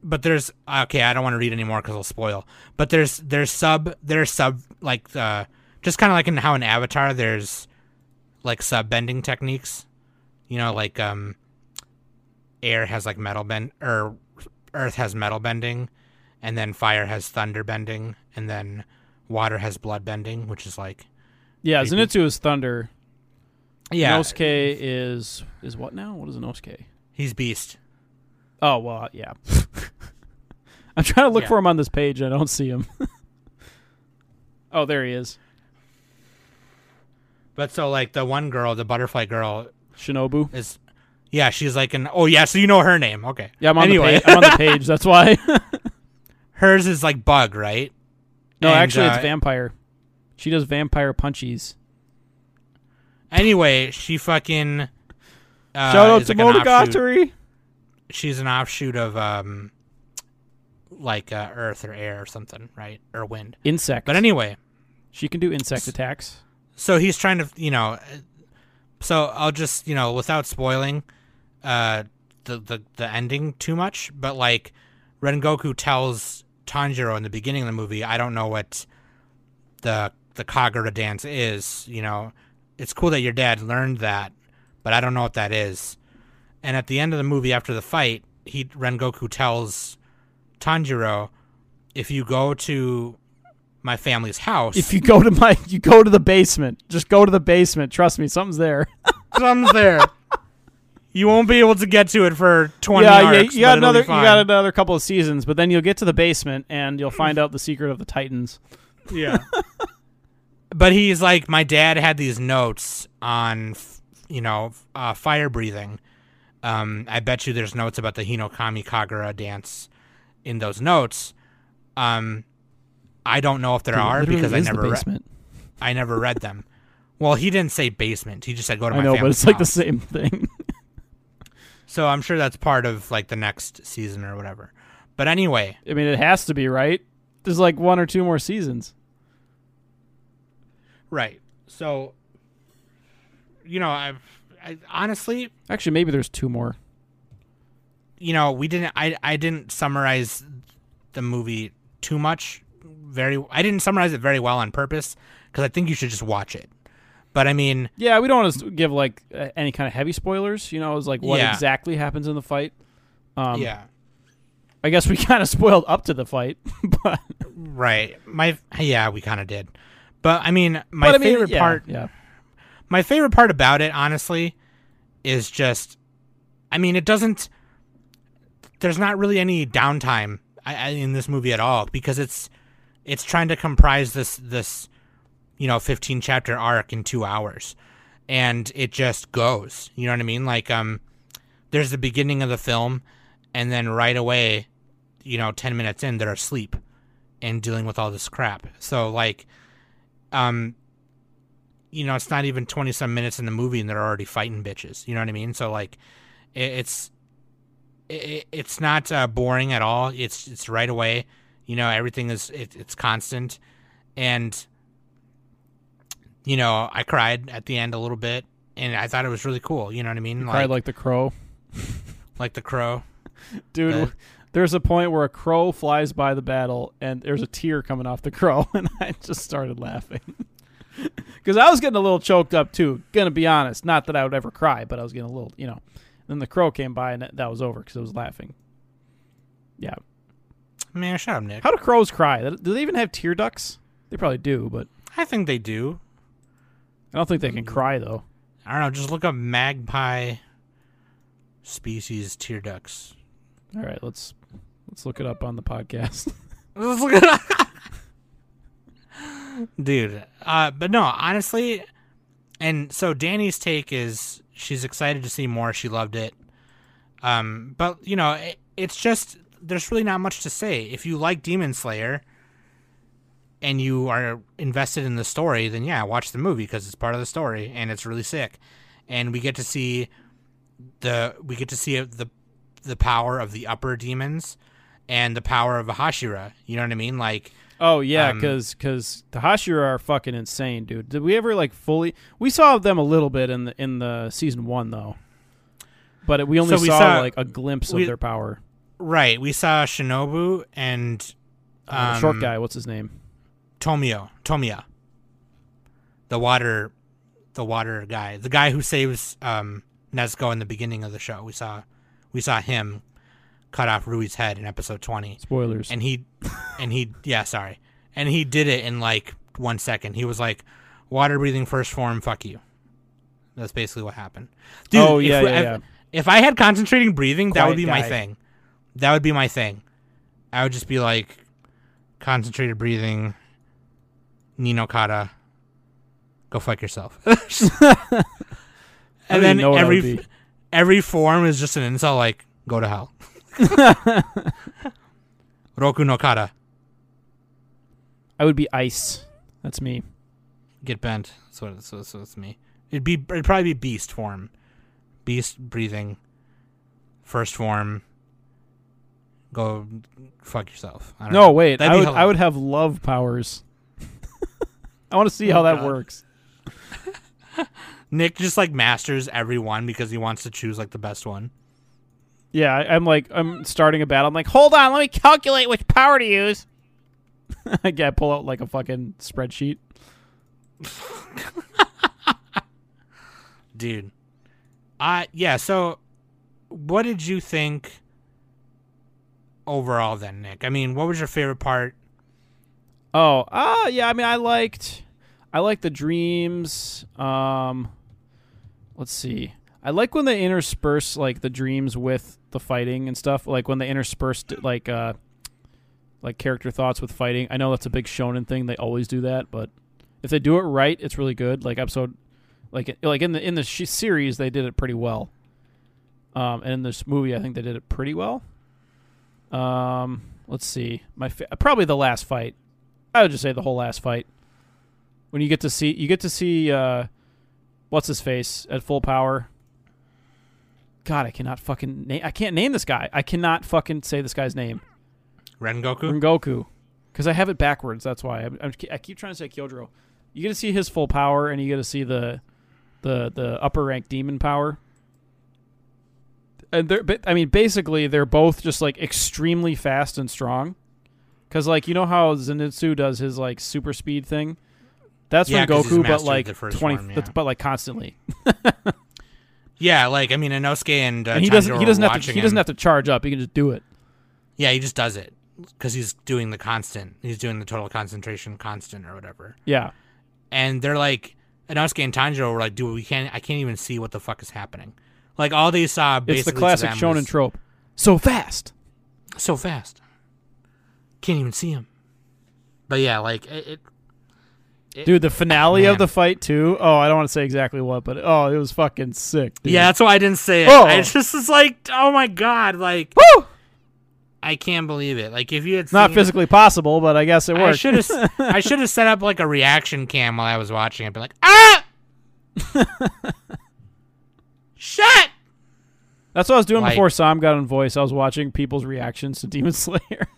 but there's okay. I don't want to read anymore because I'll spoil. But there's there's sub there's sub like uh just kind of like in how in Avatar there's like sub bending techniques. You know, like um, air has like metal bend or earth has metal bending, and then fire has thunder bending, and then water has blood bending, which is like yeah. maybe- Zenitsu is thunder. yeah, Inosuke is is what now? What is Inosuke? he's beast. Oh well, yeah. I'm trying to look Yeah. for him on this page. I don't see him. oh, there he is, But so like the one girl, the butterfly girl, Shinobu. is yeah, she's like an oh yeah, so you know her name. Okay. Yeah, I'm on anyway, the page. I'm on the page. That's why. hers is like bug, right? no, And, actually, it's uh, vampire. She does vampire punchies. Anyway, she fucking uh, Shout out to like Monogatari. She's an offshoot of um like uh, earth or air or something, right? Or wind. Insect. But anyway, she can do insect attacks. So he's trying to, you know, so I'll just, you know, without spoiling uh the the the ending too much, but like Rengoku tells Tanjiro in the beginning of the movie, I don't know what the the Kagura dance is, you know. It's cool that your dad learned that, but I don't know what that is. And at the end of the movie after the fight, he Rengoku tells Tanjiro, if you go to my family's house, If you go to my, you go to the basement. Just go to the basement. Trust me, something's there. something's there. You won't be able to get to it for twenty yeah, arcs. you, you got another, you got another couple of seasons, but then you'll get to the basement and you'll find out the secret of the Titans. Yeah. but he's like, my dad had these notes on, you know, uh, fire breathing. Um, I bet you there's notes about the Hinokami Kagura dance in those notes. Um, I don't know if there it are because I never, re- basement. I never read them. Well, he didn't say basement. He just said go to I my know, but it's like the same thing. So I'm sure that's part of like the next season or whatever. But anyway, I mean, it has to be right. There's like one or two more seasons. right. So, you know, I've I, honestly, Actually, maybe there's two more. you know, we didn't. I I didn't summarize the movie too much. Very, I didn't summarize it very well on purpose because I think you should just watch it. But I mean, Yeah, we don't want to give like any kind of heavy spoilers. You know, it's like what Yeah. exactly happens in the fight. Um, yeah, I guess we kind of spoiled up to the fight, but right. My yeah, we kind of did. But I mean, my I mean, favorite yeah, part Yeah, my favorite part about it honestly is just i mean it doesn't there's not really any downtime in this movie at all because it's it's trying to comprise this this you know 15 chapter arc in 2 hours and it just goes you know what i mean like um there's the beginning of the film and then right away you know 10 minutes in they're asleep and dealing with all this crap so like um you know, it's not even 20 some minutes in the movie and they're already fighting bitches. You know what I mean? So like it, it's it, it's not uh, boring at all. It's it's right away. You know, everything is it, it's constant and you know, I cried at the end a little bit and I thought it was really cool, you know what I mean? cried like the crow, like the crow. dude. Uh, there's a point where a crow flies by the battle, and there's a tear coming off the crow, and I just started laughing because I was getting a little choked up too. Gonna be honest, not that I would ever cry, but I was getting a little, you know. Then the crow came by, and that, that was over because I was laughing. Yeah, Man, shut up, Nick. how do crows cry? Do they even have tear ducts? They probably do, but I think they do. I don't think they can cry though. I don't know, just look up magpie species tear ducts. All right, let's let's look it up on the podcast. Let's look it up. Dude, uh, but no, honestly, and so Danny's take is she's excited to see more. She loved it. Um, but you know, it, it's just there's really not much to say. If you like Demon Slayer and you are invested in the story, then yeah, watch the movie because it's part of the story and it's really sick. And we get to see the we get to see the the power of the upper demons and the power of a Hashira. You know what I mean? Like Oh yeah, Um, because the Hashira are fucking insane, dude. Did we ever like fully? We saw them a little bit in the in the season one though, but it, we only So we saw, saw- like a glimpse we- of their power. Right, we saw Shinobu and Uh, short um, guy, what's his name? Tomio, Tomiya, the water, the water guy, the guy who saves um, Nezuko in the beginning of the show. We saw, we saw him cut off Rui's head in episode twenty, Spoilers. and he, and he, yeah, sorry, and he did it in like one second. He was like, "Water breathing first form, fuck you." That's basically what happened. Dude, Oh, if yeah, yeah, if, yeah. if I had concentrating breathing, that would Quiet be my thing. That would be my thing. I would just be like concentrated breathing. Ni no Kata, go fuck yourself. And then even know what that would every every form is just an insult like go to hell. Roku no Kata, I would be ice. That's me. get bent. That's what it's, that's what me. It'd be it'd probably be beast form, beast breathing. First form. Go fuck yourself. I don't No, know. wait. That'd I would I would have love powers. I want to see how Oh, that God. works. Nick just like masters every one because he wants to choose like the best one. Yeah, I, I'm like I'm starting a battle. I'm like, Hold on, let me calculate which power to use. I get pull out like a fucking spreadsheet. Dude. Uh yeah, so what did you think overall then, Nick? I mean, what was your favorite part? Oh, ah, yeah. I mean, I liked, I liked the dreams. Um, let's see. I like when they intersperse like the dreams with the fighting and stuff. Like when they interspersed like uh, like character thoughts with fighting. I know that's a big shonen thing. They always do that, but if they do it right, it's really good. Like episode, like like in the in the sh- series, they did it pretty well. Um, and in this movie, I think they did it pretty well. Um, let's see. My fa- probably the last fight. I would just say the whole last fight. When you get to see you get to see uh what's his face at full power. God, I cannot fucking name I can't name this guy. I cannot fucking say this guy's name. Rengoku? Rengoku. Cuz I have it backwards, that's why. I'm, I'm, I keep trying to say Kyojuro. You get to see his full power and you get to see the the the upper rank demon power. And they're but, I mean basically they're both just like extremely fast and strong. Cuz like you know how Zenitsu does his like super speed thing? That's Yeah, 'cause he's Rengoku but like the 20 form, yeah. but like constantly. Yeah, like I mean Inosuke and, uh, and he doesn't he doesn't have to he doesn't have to charge up. He can just do it. Yeah, he just does it cuz he's doing the constant. He's doing the total concentration constant or whatever. Yeah. And they're like Inosuke and Tanjiro were like, "Dude, we can't I can't even see what the fuck is happening." Like all they saw basically It's the classic shonen trope. So fast. so fast. Can't even see him. But yeah, like it. it it- Dude, the finale man. of the fight too. Oh, I don't want to say exactly what, but oh, it was fucking sick. Dude. Yeah, that's why I didn't say it. Oh. I just was like, oh my god, like Woo! I can't believe it. Like if you had It's not physically possible, but I guess it I worked. should have I should have set up like a reaction cam while I was watching it. Be like, ah, shit. That's what I was doing Like- before Sam got on voice. I was watching people's reactions to Demon Slayer.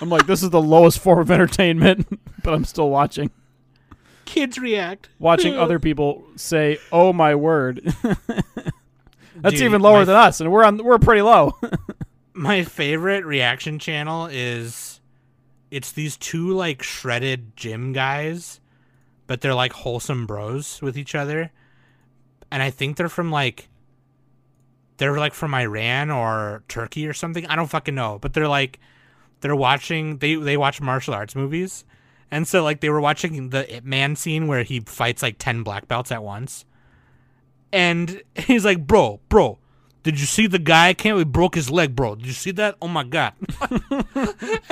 I'm like, this is the lowest form of entertainment, but I'm still watching. Kids react. Watching other people say, "Oh my word." That's Dude, even lower my- than us, and we're on we're pretty low. My favorite reaction channel is it's these two like shredded gym guys, but they're like wholesome bros with each other. And I think they're from like they're like from Iran or Turkey or something. I don't fucking know, but they're like they're watching they they watch martial arts movies. And so like they were watching the Man scene where he fights like 10 black belts at once. And he's like, "Bro, bro, did you see the guy? I Can't we broke his leg, bro? Did you see that? Oh my god!"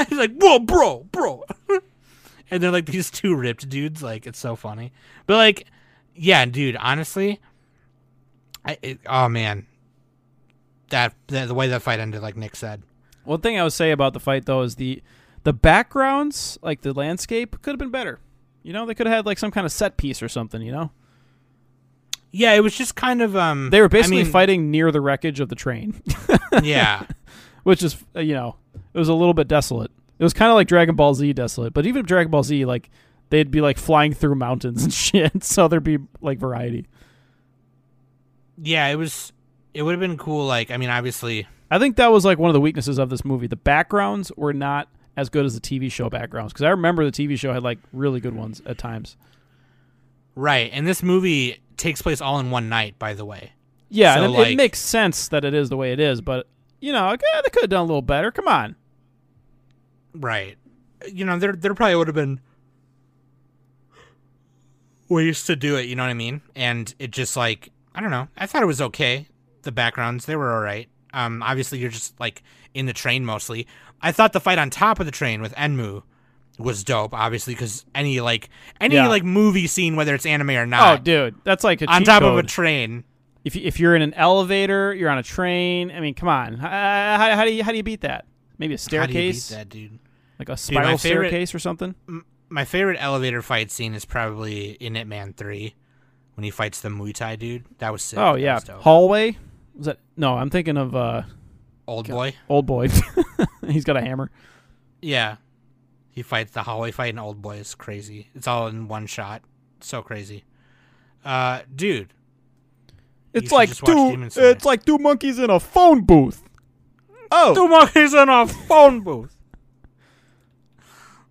he's like, "Whoa, bro, bro!" and they're like these two ripped dudes. Like it's so funny, but like, yeah, dude. Honestly, I it, oh man, that, that the way that fight ended, like Nick said, One thing I would say about the fight though is the the backgrounds, like the landscape, could have been better. You know, they could have had like some kind of set piece or something. You know, Yeah, it was just kind of um. They were I basically mean, fighting near the wreckage of the train, Yeah, which is uh, you know it was a little bit desolate. It was kind of like Dragon Ball Z desolate, but even Dragon Ball Z like they'd be like flying through mountains and shit, so there'd be like variety. Yeah. It was. It would have been cool. Like, I mean, obviously, I think that was like one of the weaknesses of this movie. The backgrounds were not as good as the TV show backgrounds because I remember the TV show had like really good ones at times. right. And this movie takes place all in one night. By the way. Yeah, So, and it, like- it makes sense that it is the way it is, but you know, like, eh, they could have done a little better. Come on. Right. You know, there there probably would have been ways to do it, you know what I mean? And it just like I don't know. I thought it was okay. The backgrounds, they were all right. Um obviously you're just like in the train mostly. I thought the fight on top of the train with Enmu was dope, obviously, because any like any Yeah. like movie scene, whether it's anime or not. Oh, dude, that's like a on top of a train. if if you're in an elevator, you're on a train. I mean, come on. How, how, how do you how do you beat that? Maybe a How do you beat staircase, that, dude? like a spiral favorite- staircase or something. My favorite elevator fight scene is probably in Ip Man 3 when he fights the Muay Thai dude. That was sick. Oh yeah, hallway. Was that no? I'm thinking of uh, Old boy. old boy. He's got a hammer. Yeah. He fights the hallway fight in Old Boy. It's crazy. It's all in one shot. So crazy. Uh, dude. It's like two. It's like two monkeys in a phone booth. Oh, Two monkeys in a phone booth.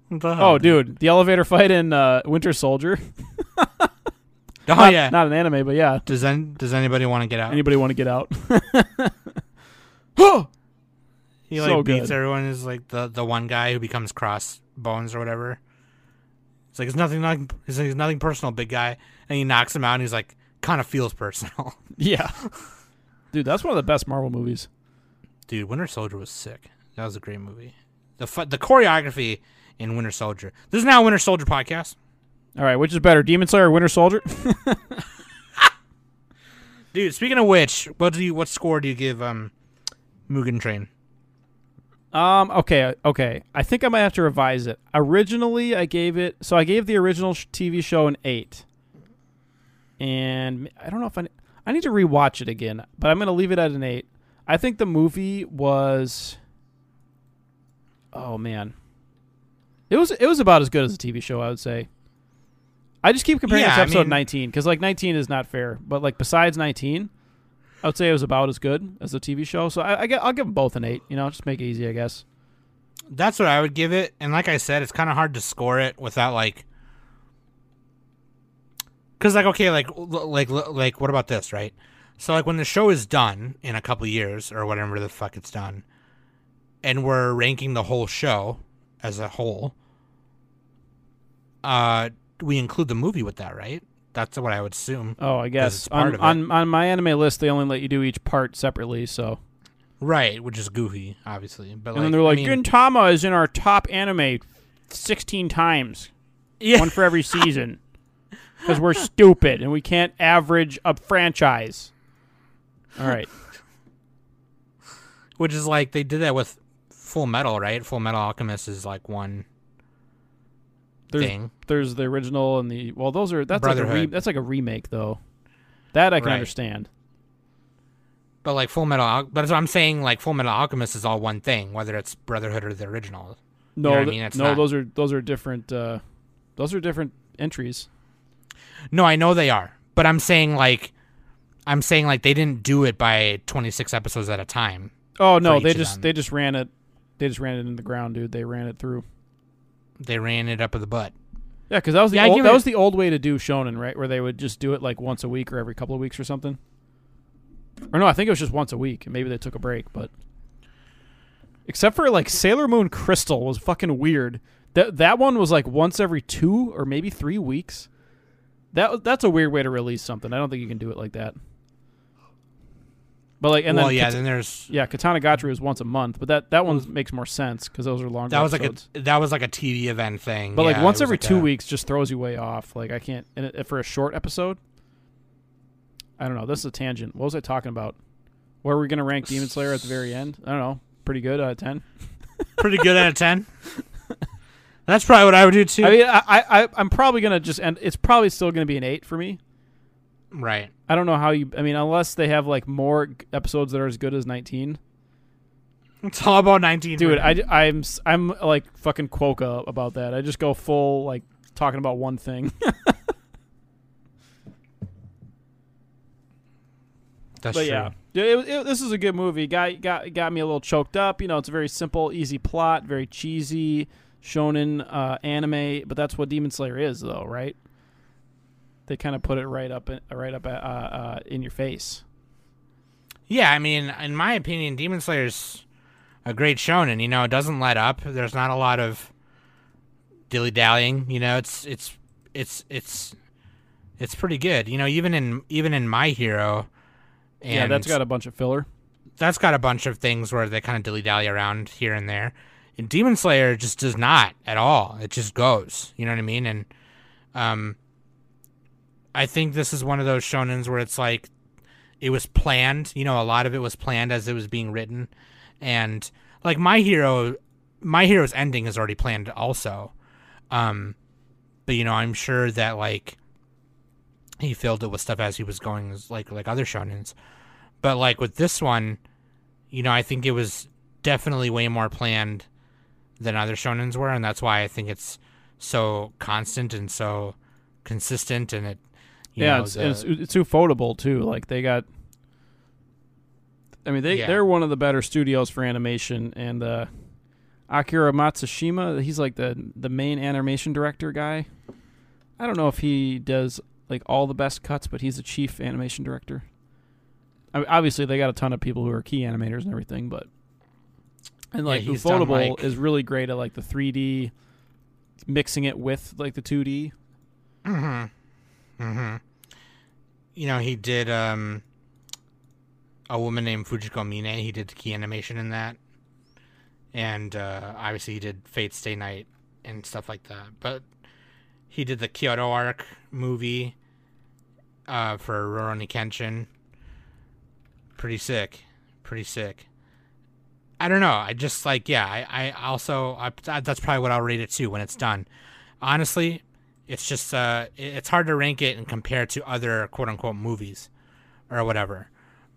What the hell, oh, dude, the elevator fight in uh, Winter Soldier. Oh, Not- yeah. not an anime, but yeah. does, any, does anybody want to get out? Anybody want to get out? he like so beats good. everyone. Is like the, the one guy who becomes crossbones or whatever. It's like, it's nothing like, it's, like, it's nothing personal, big guy. And he knocks him out and he's like, kind of feels personal. yeah, dude, that's one of the best Marvel movies. Dude, Winter Soldier was sick. That was a great movie. The fu- the choreography in Winter Soldier. This is now a Winter Soldier podcast. All right, which is better, Demon Slayer or Winter Soldier? Dude, speaking of which, what do you what score do you give um Mugen Train? Um. Okay. Okay. I think I might have to revise it. Originally, I gave it. So I gave the original sh- TV show an eight. And I don't know if I. I need to rewatch it again, but I'm gonna leave it at an eight. I think the movie was. Oh man. It was it was about as good as a TV show, I would say. I just keep comparing it Yeah, to I episode mean- 19 because like 19 is not fair, but like besides 19, I would say it was about as good as the TV show. So I, I get, I'll give them both an eight. You know, just make it easy, I guess. That's what I would give it. And like I said, it's kind of hard to score it without like cuz like okay, like like like what about this, right? So like when the show is done in a couple years or whatever the fuck it's done and we're ranking the whole show as a whole uh we include the movie with that, right? That's what I would assume. Oh, I guess on of it. on on MyAnimeList, they only let you do each part separately. So, Right, which is goofy, obviously. But and then they're like, I mean, Gintama is in our top anime 16 times, yeah, one for every season, because we're stupid and we can't average a franchise. All right. which is like they did that with Fullmetal, right? Fullmetal Alchemist is like one There's thing. there's the original and the well, those are that's like a re, that's like a remake though. That I can Right. understand. But like Fullmetal, but I'm saying. Like Fullmetal Alchemist is all one thing, whether it's Brotherhood or the original. No, know what I mean? It's no, not- those are those are different. Uh, those are different entries. No, I know they are, but I'm saying like, I'm saying like they didn't do it by 26 episodes at a time. Oh no, they just they just ran it. They just ran it in the ground, dude. They ran it through. They ran it up the butt. Yeah, because that was the Yeah, old, that it- was the old way to do shonen, right? Where they would just do it like once a week or every couple of weeks or something. Or no, I think it was just once a week. Maybe they took a break, but except for like Sailor Moon Crystal was fucking weird. That that one was like once every two or maybe three weeks. That that's a weird way to release something. I don't think you can do it like that. But like, and well, then yeah. Kat- then there's yeah, Katanagatari was once a month, but that that one makes more sense because those are longer. that was like a that was like a TV event thing. But like once every like two a- weeks just throws you way off. Like I can't and it, for a short episode. I don't know. This is a tangent. What was I talking about? Where are we gonna rank Demon Slayer at the very end? I don't know. Pretty good out of ten. pretty good out of ten. That's probably what I would do too. I mean, I, I I'm probably gonna just end. It's probably still gonna be an eight for me. Right. I don't know how you. I mean, unless they have like more episodes that are as good as 19. It's all about 19. Dude, man. I, I'm I'm like fucking quokka about that. I just go full like talking about one thing. That's but true. yeah, Yeah, it, it, this is a good movie. Got got got me a little choked up. You know, it's a very simple, easy plot, very cheesy shonen uh, anime. But that's what Demon Slayer is, though, right? They kind of put it right up, in, right up uh, uh, in your face. Yeah, I mean, in my opinion, Demon Slayer's a great shonen. You know, it doesn't let up. There's not a lot of dilly dallying. You know, it's it's it's it's it's pretty good. You know, even in even in My Hero, and yeah, that's got a bunch of filler. that's got a bunch of things where they kind of dilly dally around here and there. And Demon Slayer just does not at all. It just goes. You know what I mean? And um, I think this is one of those shonens where it's like it was planned. You know, a lot of it was planned as it was being written, and like my hero, my hero's ending is already planned also. Um, but you know, I'm sure that like he filled it with stuff as he was going, like like other shonens. But like with this one, you know, I think it was definitely way more planned than other shonens were, and that's why I think it's so constant and so consistent, and it. Yeah, know, it's, the- it's it's ufotable too. Like they got. I mean, they Yeah. they're one of the better studios for animation, and uh, Akira Matsushima, he's like the the main animation director guy. I don't know if he does like all the best cuts, but he's the chief animation director. I mean, obviously, they got a ton of people who are key animators and everything, but and Yeah, like done, Ufotable like- is really great at like the 3D, mixing it with like the 2D. Mm-hmm. Mm-hmm. You know, he did um a woman named Fujiko Mine. He did the key animation in that. And uh obviously he did Fate Stay Night and stuff like that. But he did the Kyoto arc movie uh for Rurouni Kenshin. Pretty sick. Pretty sick. I don't know. I just like yeah. I I also I, that's probably what I'll rate it to when it's done. Honestly, it's just uh, it's hard to rank it and compare it to other quote unquote movies or whatever.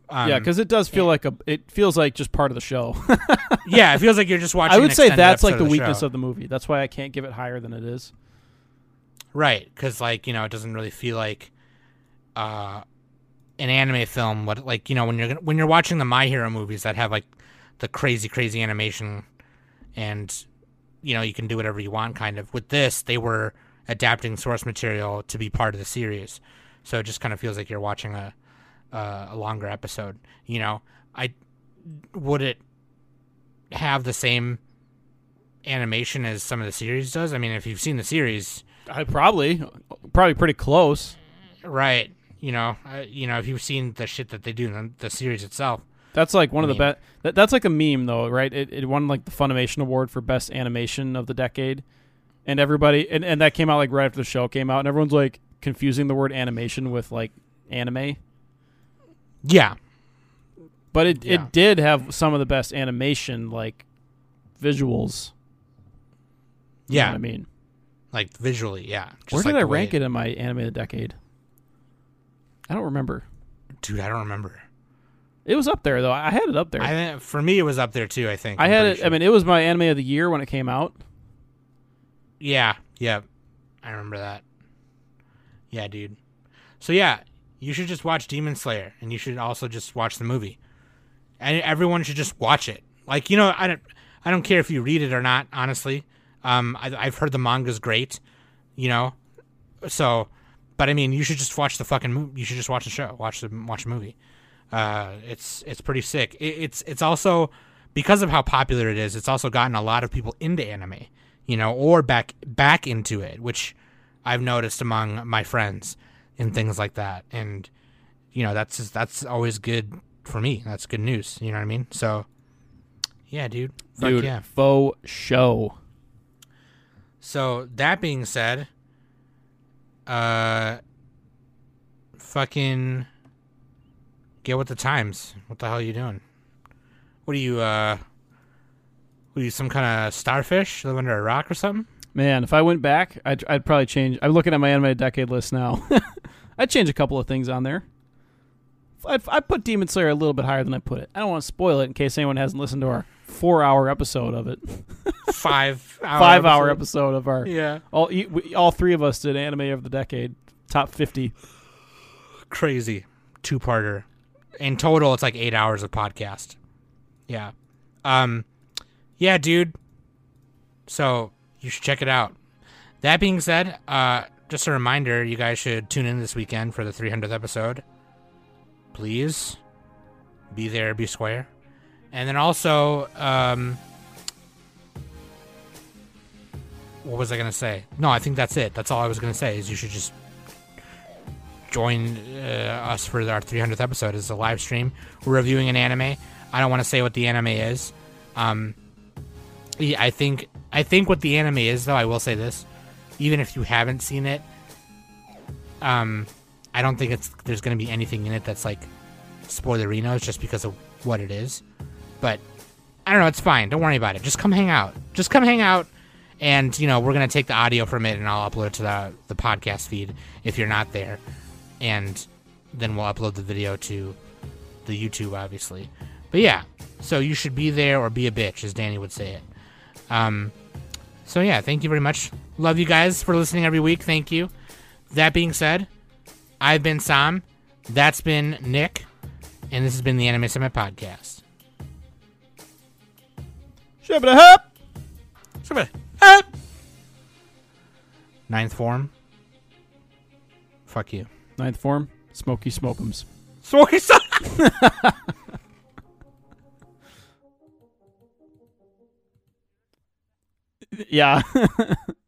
Um, yeah, because it does feel like a. It feels like just part of the show. yeah, it feels like you're just watching. I would say that's like the of weakness show. of the movie. That's why I can't give it higher than it is. right because like you know it doesn't really feel like uh an anime film. What like you know when you're when you're watching the My Hero movies that have like the crazy crazy animation and you know you can do whatever you want kind of with this they were adapting source material to be part of the series so it just kind of feels like you're watching a uh, a longer episode you know i would it have the same animation as some of the series does i mean if you've seen the series I probably, probably pretty close. right you know uh, you know if you've seen the shit that they do in the, the series itself That's like one of the best. That, that's like a meme though, right? It, it won like the Funimation Award for best animation of the decade, and everybody and, and that came out like right after the show came out, and everyone's like confusing the word animation with like anime. yeah But it, Yeah. it did have some of the best animation like visuals. You yeah I mean. like visually yeah Just Where like did I rank it in my anime of the decade? I don't remember. dude i don't remember It was up there though. I had it up there. I for me it was up there too. I think I I'm had it. I mean, it was my anime of the year when it came out. Yeah, yeah, I remember that. Yeah, dude. So yeah, you should just watch Demon Slayer, and you should also just watch the movie. And everyone should just watch it. Like you know, I don't, I don't care if you read it or not. Honestly, um, I, I've heard the manga's great. You know, so, but I mean, you should just watch the fucking movie. You should just watch the show. Watch the watch the movie. Uh, it's it's pretty sick. It, it's it's also because of how popular it is. It's also gotten a lot of people into anime, you know, or back back into it, which I've noticed among my friends and things like that. And you know, that's just, that's always good for me. That's good news. You know what I mean? So, yeah, dude. Fuck Dude, yeah. faux show. So that being said, uh, fucking get with the times. What the hell are you doing? What are you, uh, are you, some kind of starfish live under a rock or something? Man, if I went back, I'd, I'd probably change. I'm looking at my anime decade list now. I'd change a couple of things on there. I'd, I'd put Demon Slayer a little bit higher than I put it. I don't want to spoil it in case anyone hasn't listened to our four-hour episode of it, Five hour five-hour episode. episode of our. Yeah. All we, all three of us did anime of the decade, top fifty. Crazy. Two parter. In total, it's like eight hours of podcast. Yeah. Um, yeah, dude. So you should check it out. That being said, uh, just a reminder, you guys should tune in this weekend for the 300th episode. Please be there, be square. And then also, um, what was I gonna say? No, I think that's it. That's all I was gonna say. Is you should just join uh, us for our 300th episode. It's a live stream. We're reviewing an anime. I don't want to say what the anime is. Um, yeah, I think I think what the anime is, though. I will say this: even if you haven't seen it, um, I don't think it's there's going to be anything in it that's like spoilerinos just because of what it is. But I don't know. It's fine. Don't worry about it. Just come hang out. Just come hang out. And you know we're gonna take the audio from it and I'll upload it to the the podcast feed if you're not there, and then we'll upload the video to the YouTube obviously. But yeah, so you should be there or be a bitch, as Danny would say it. Um, so yeah, thank you very much. Love you guys for listening every week. Thank you. That being said, I've been Sam. That's been Nick, and this has been the Anime Summit podcast. Shabba hop. Ninth form. Fuck you. Ninth form, Smoky Smokums. Smoky Yeah.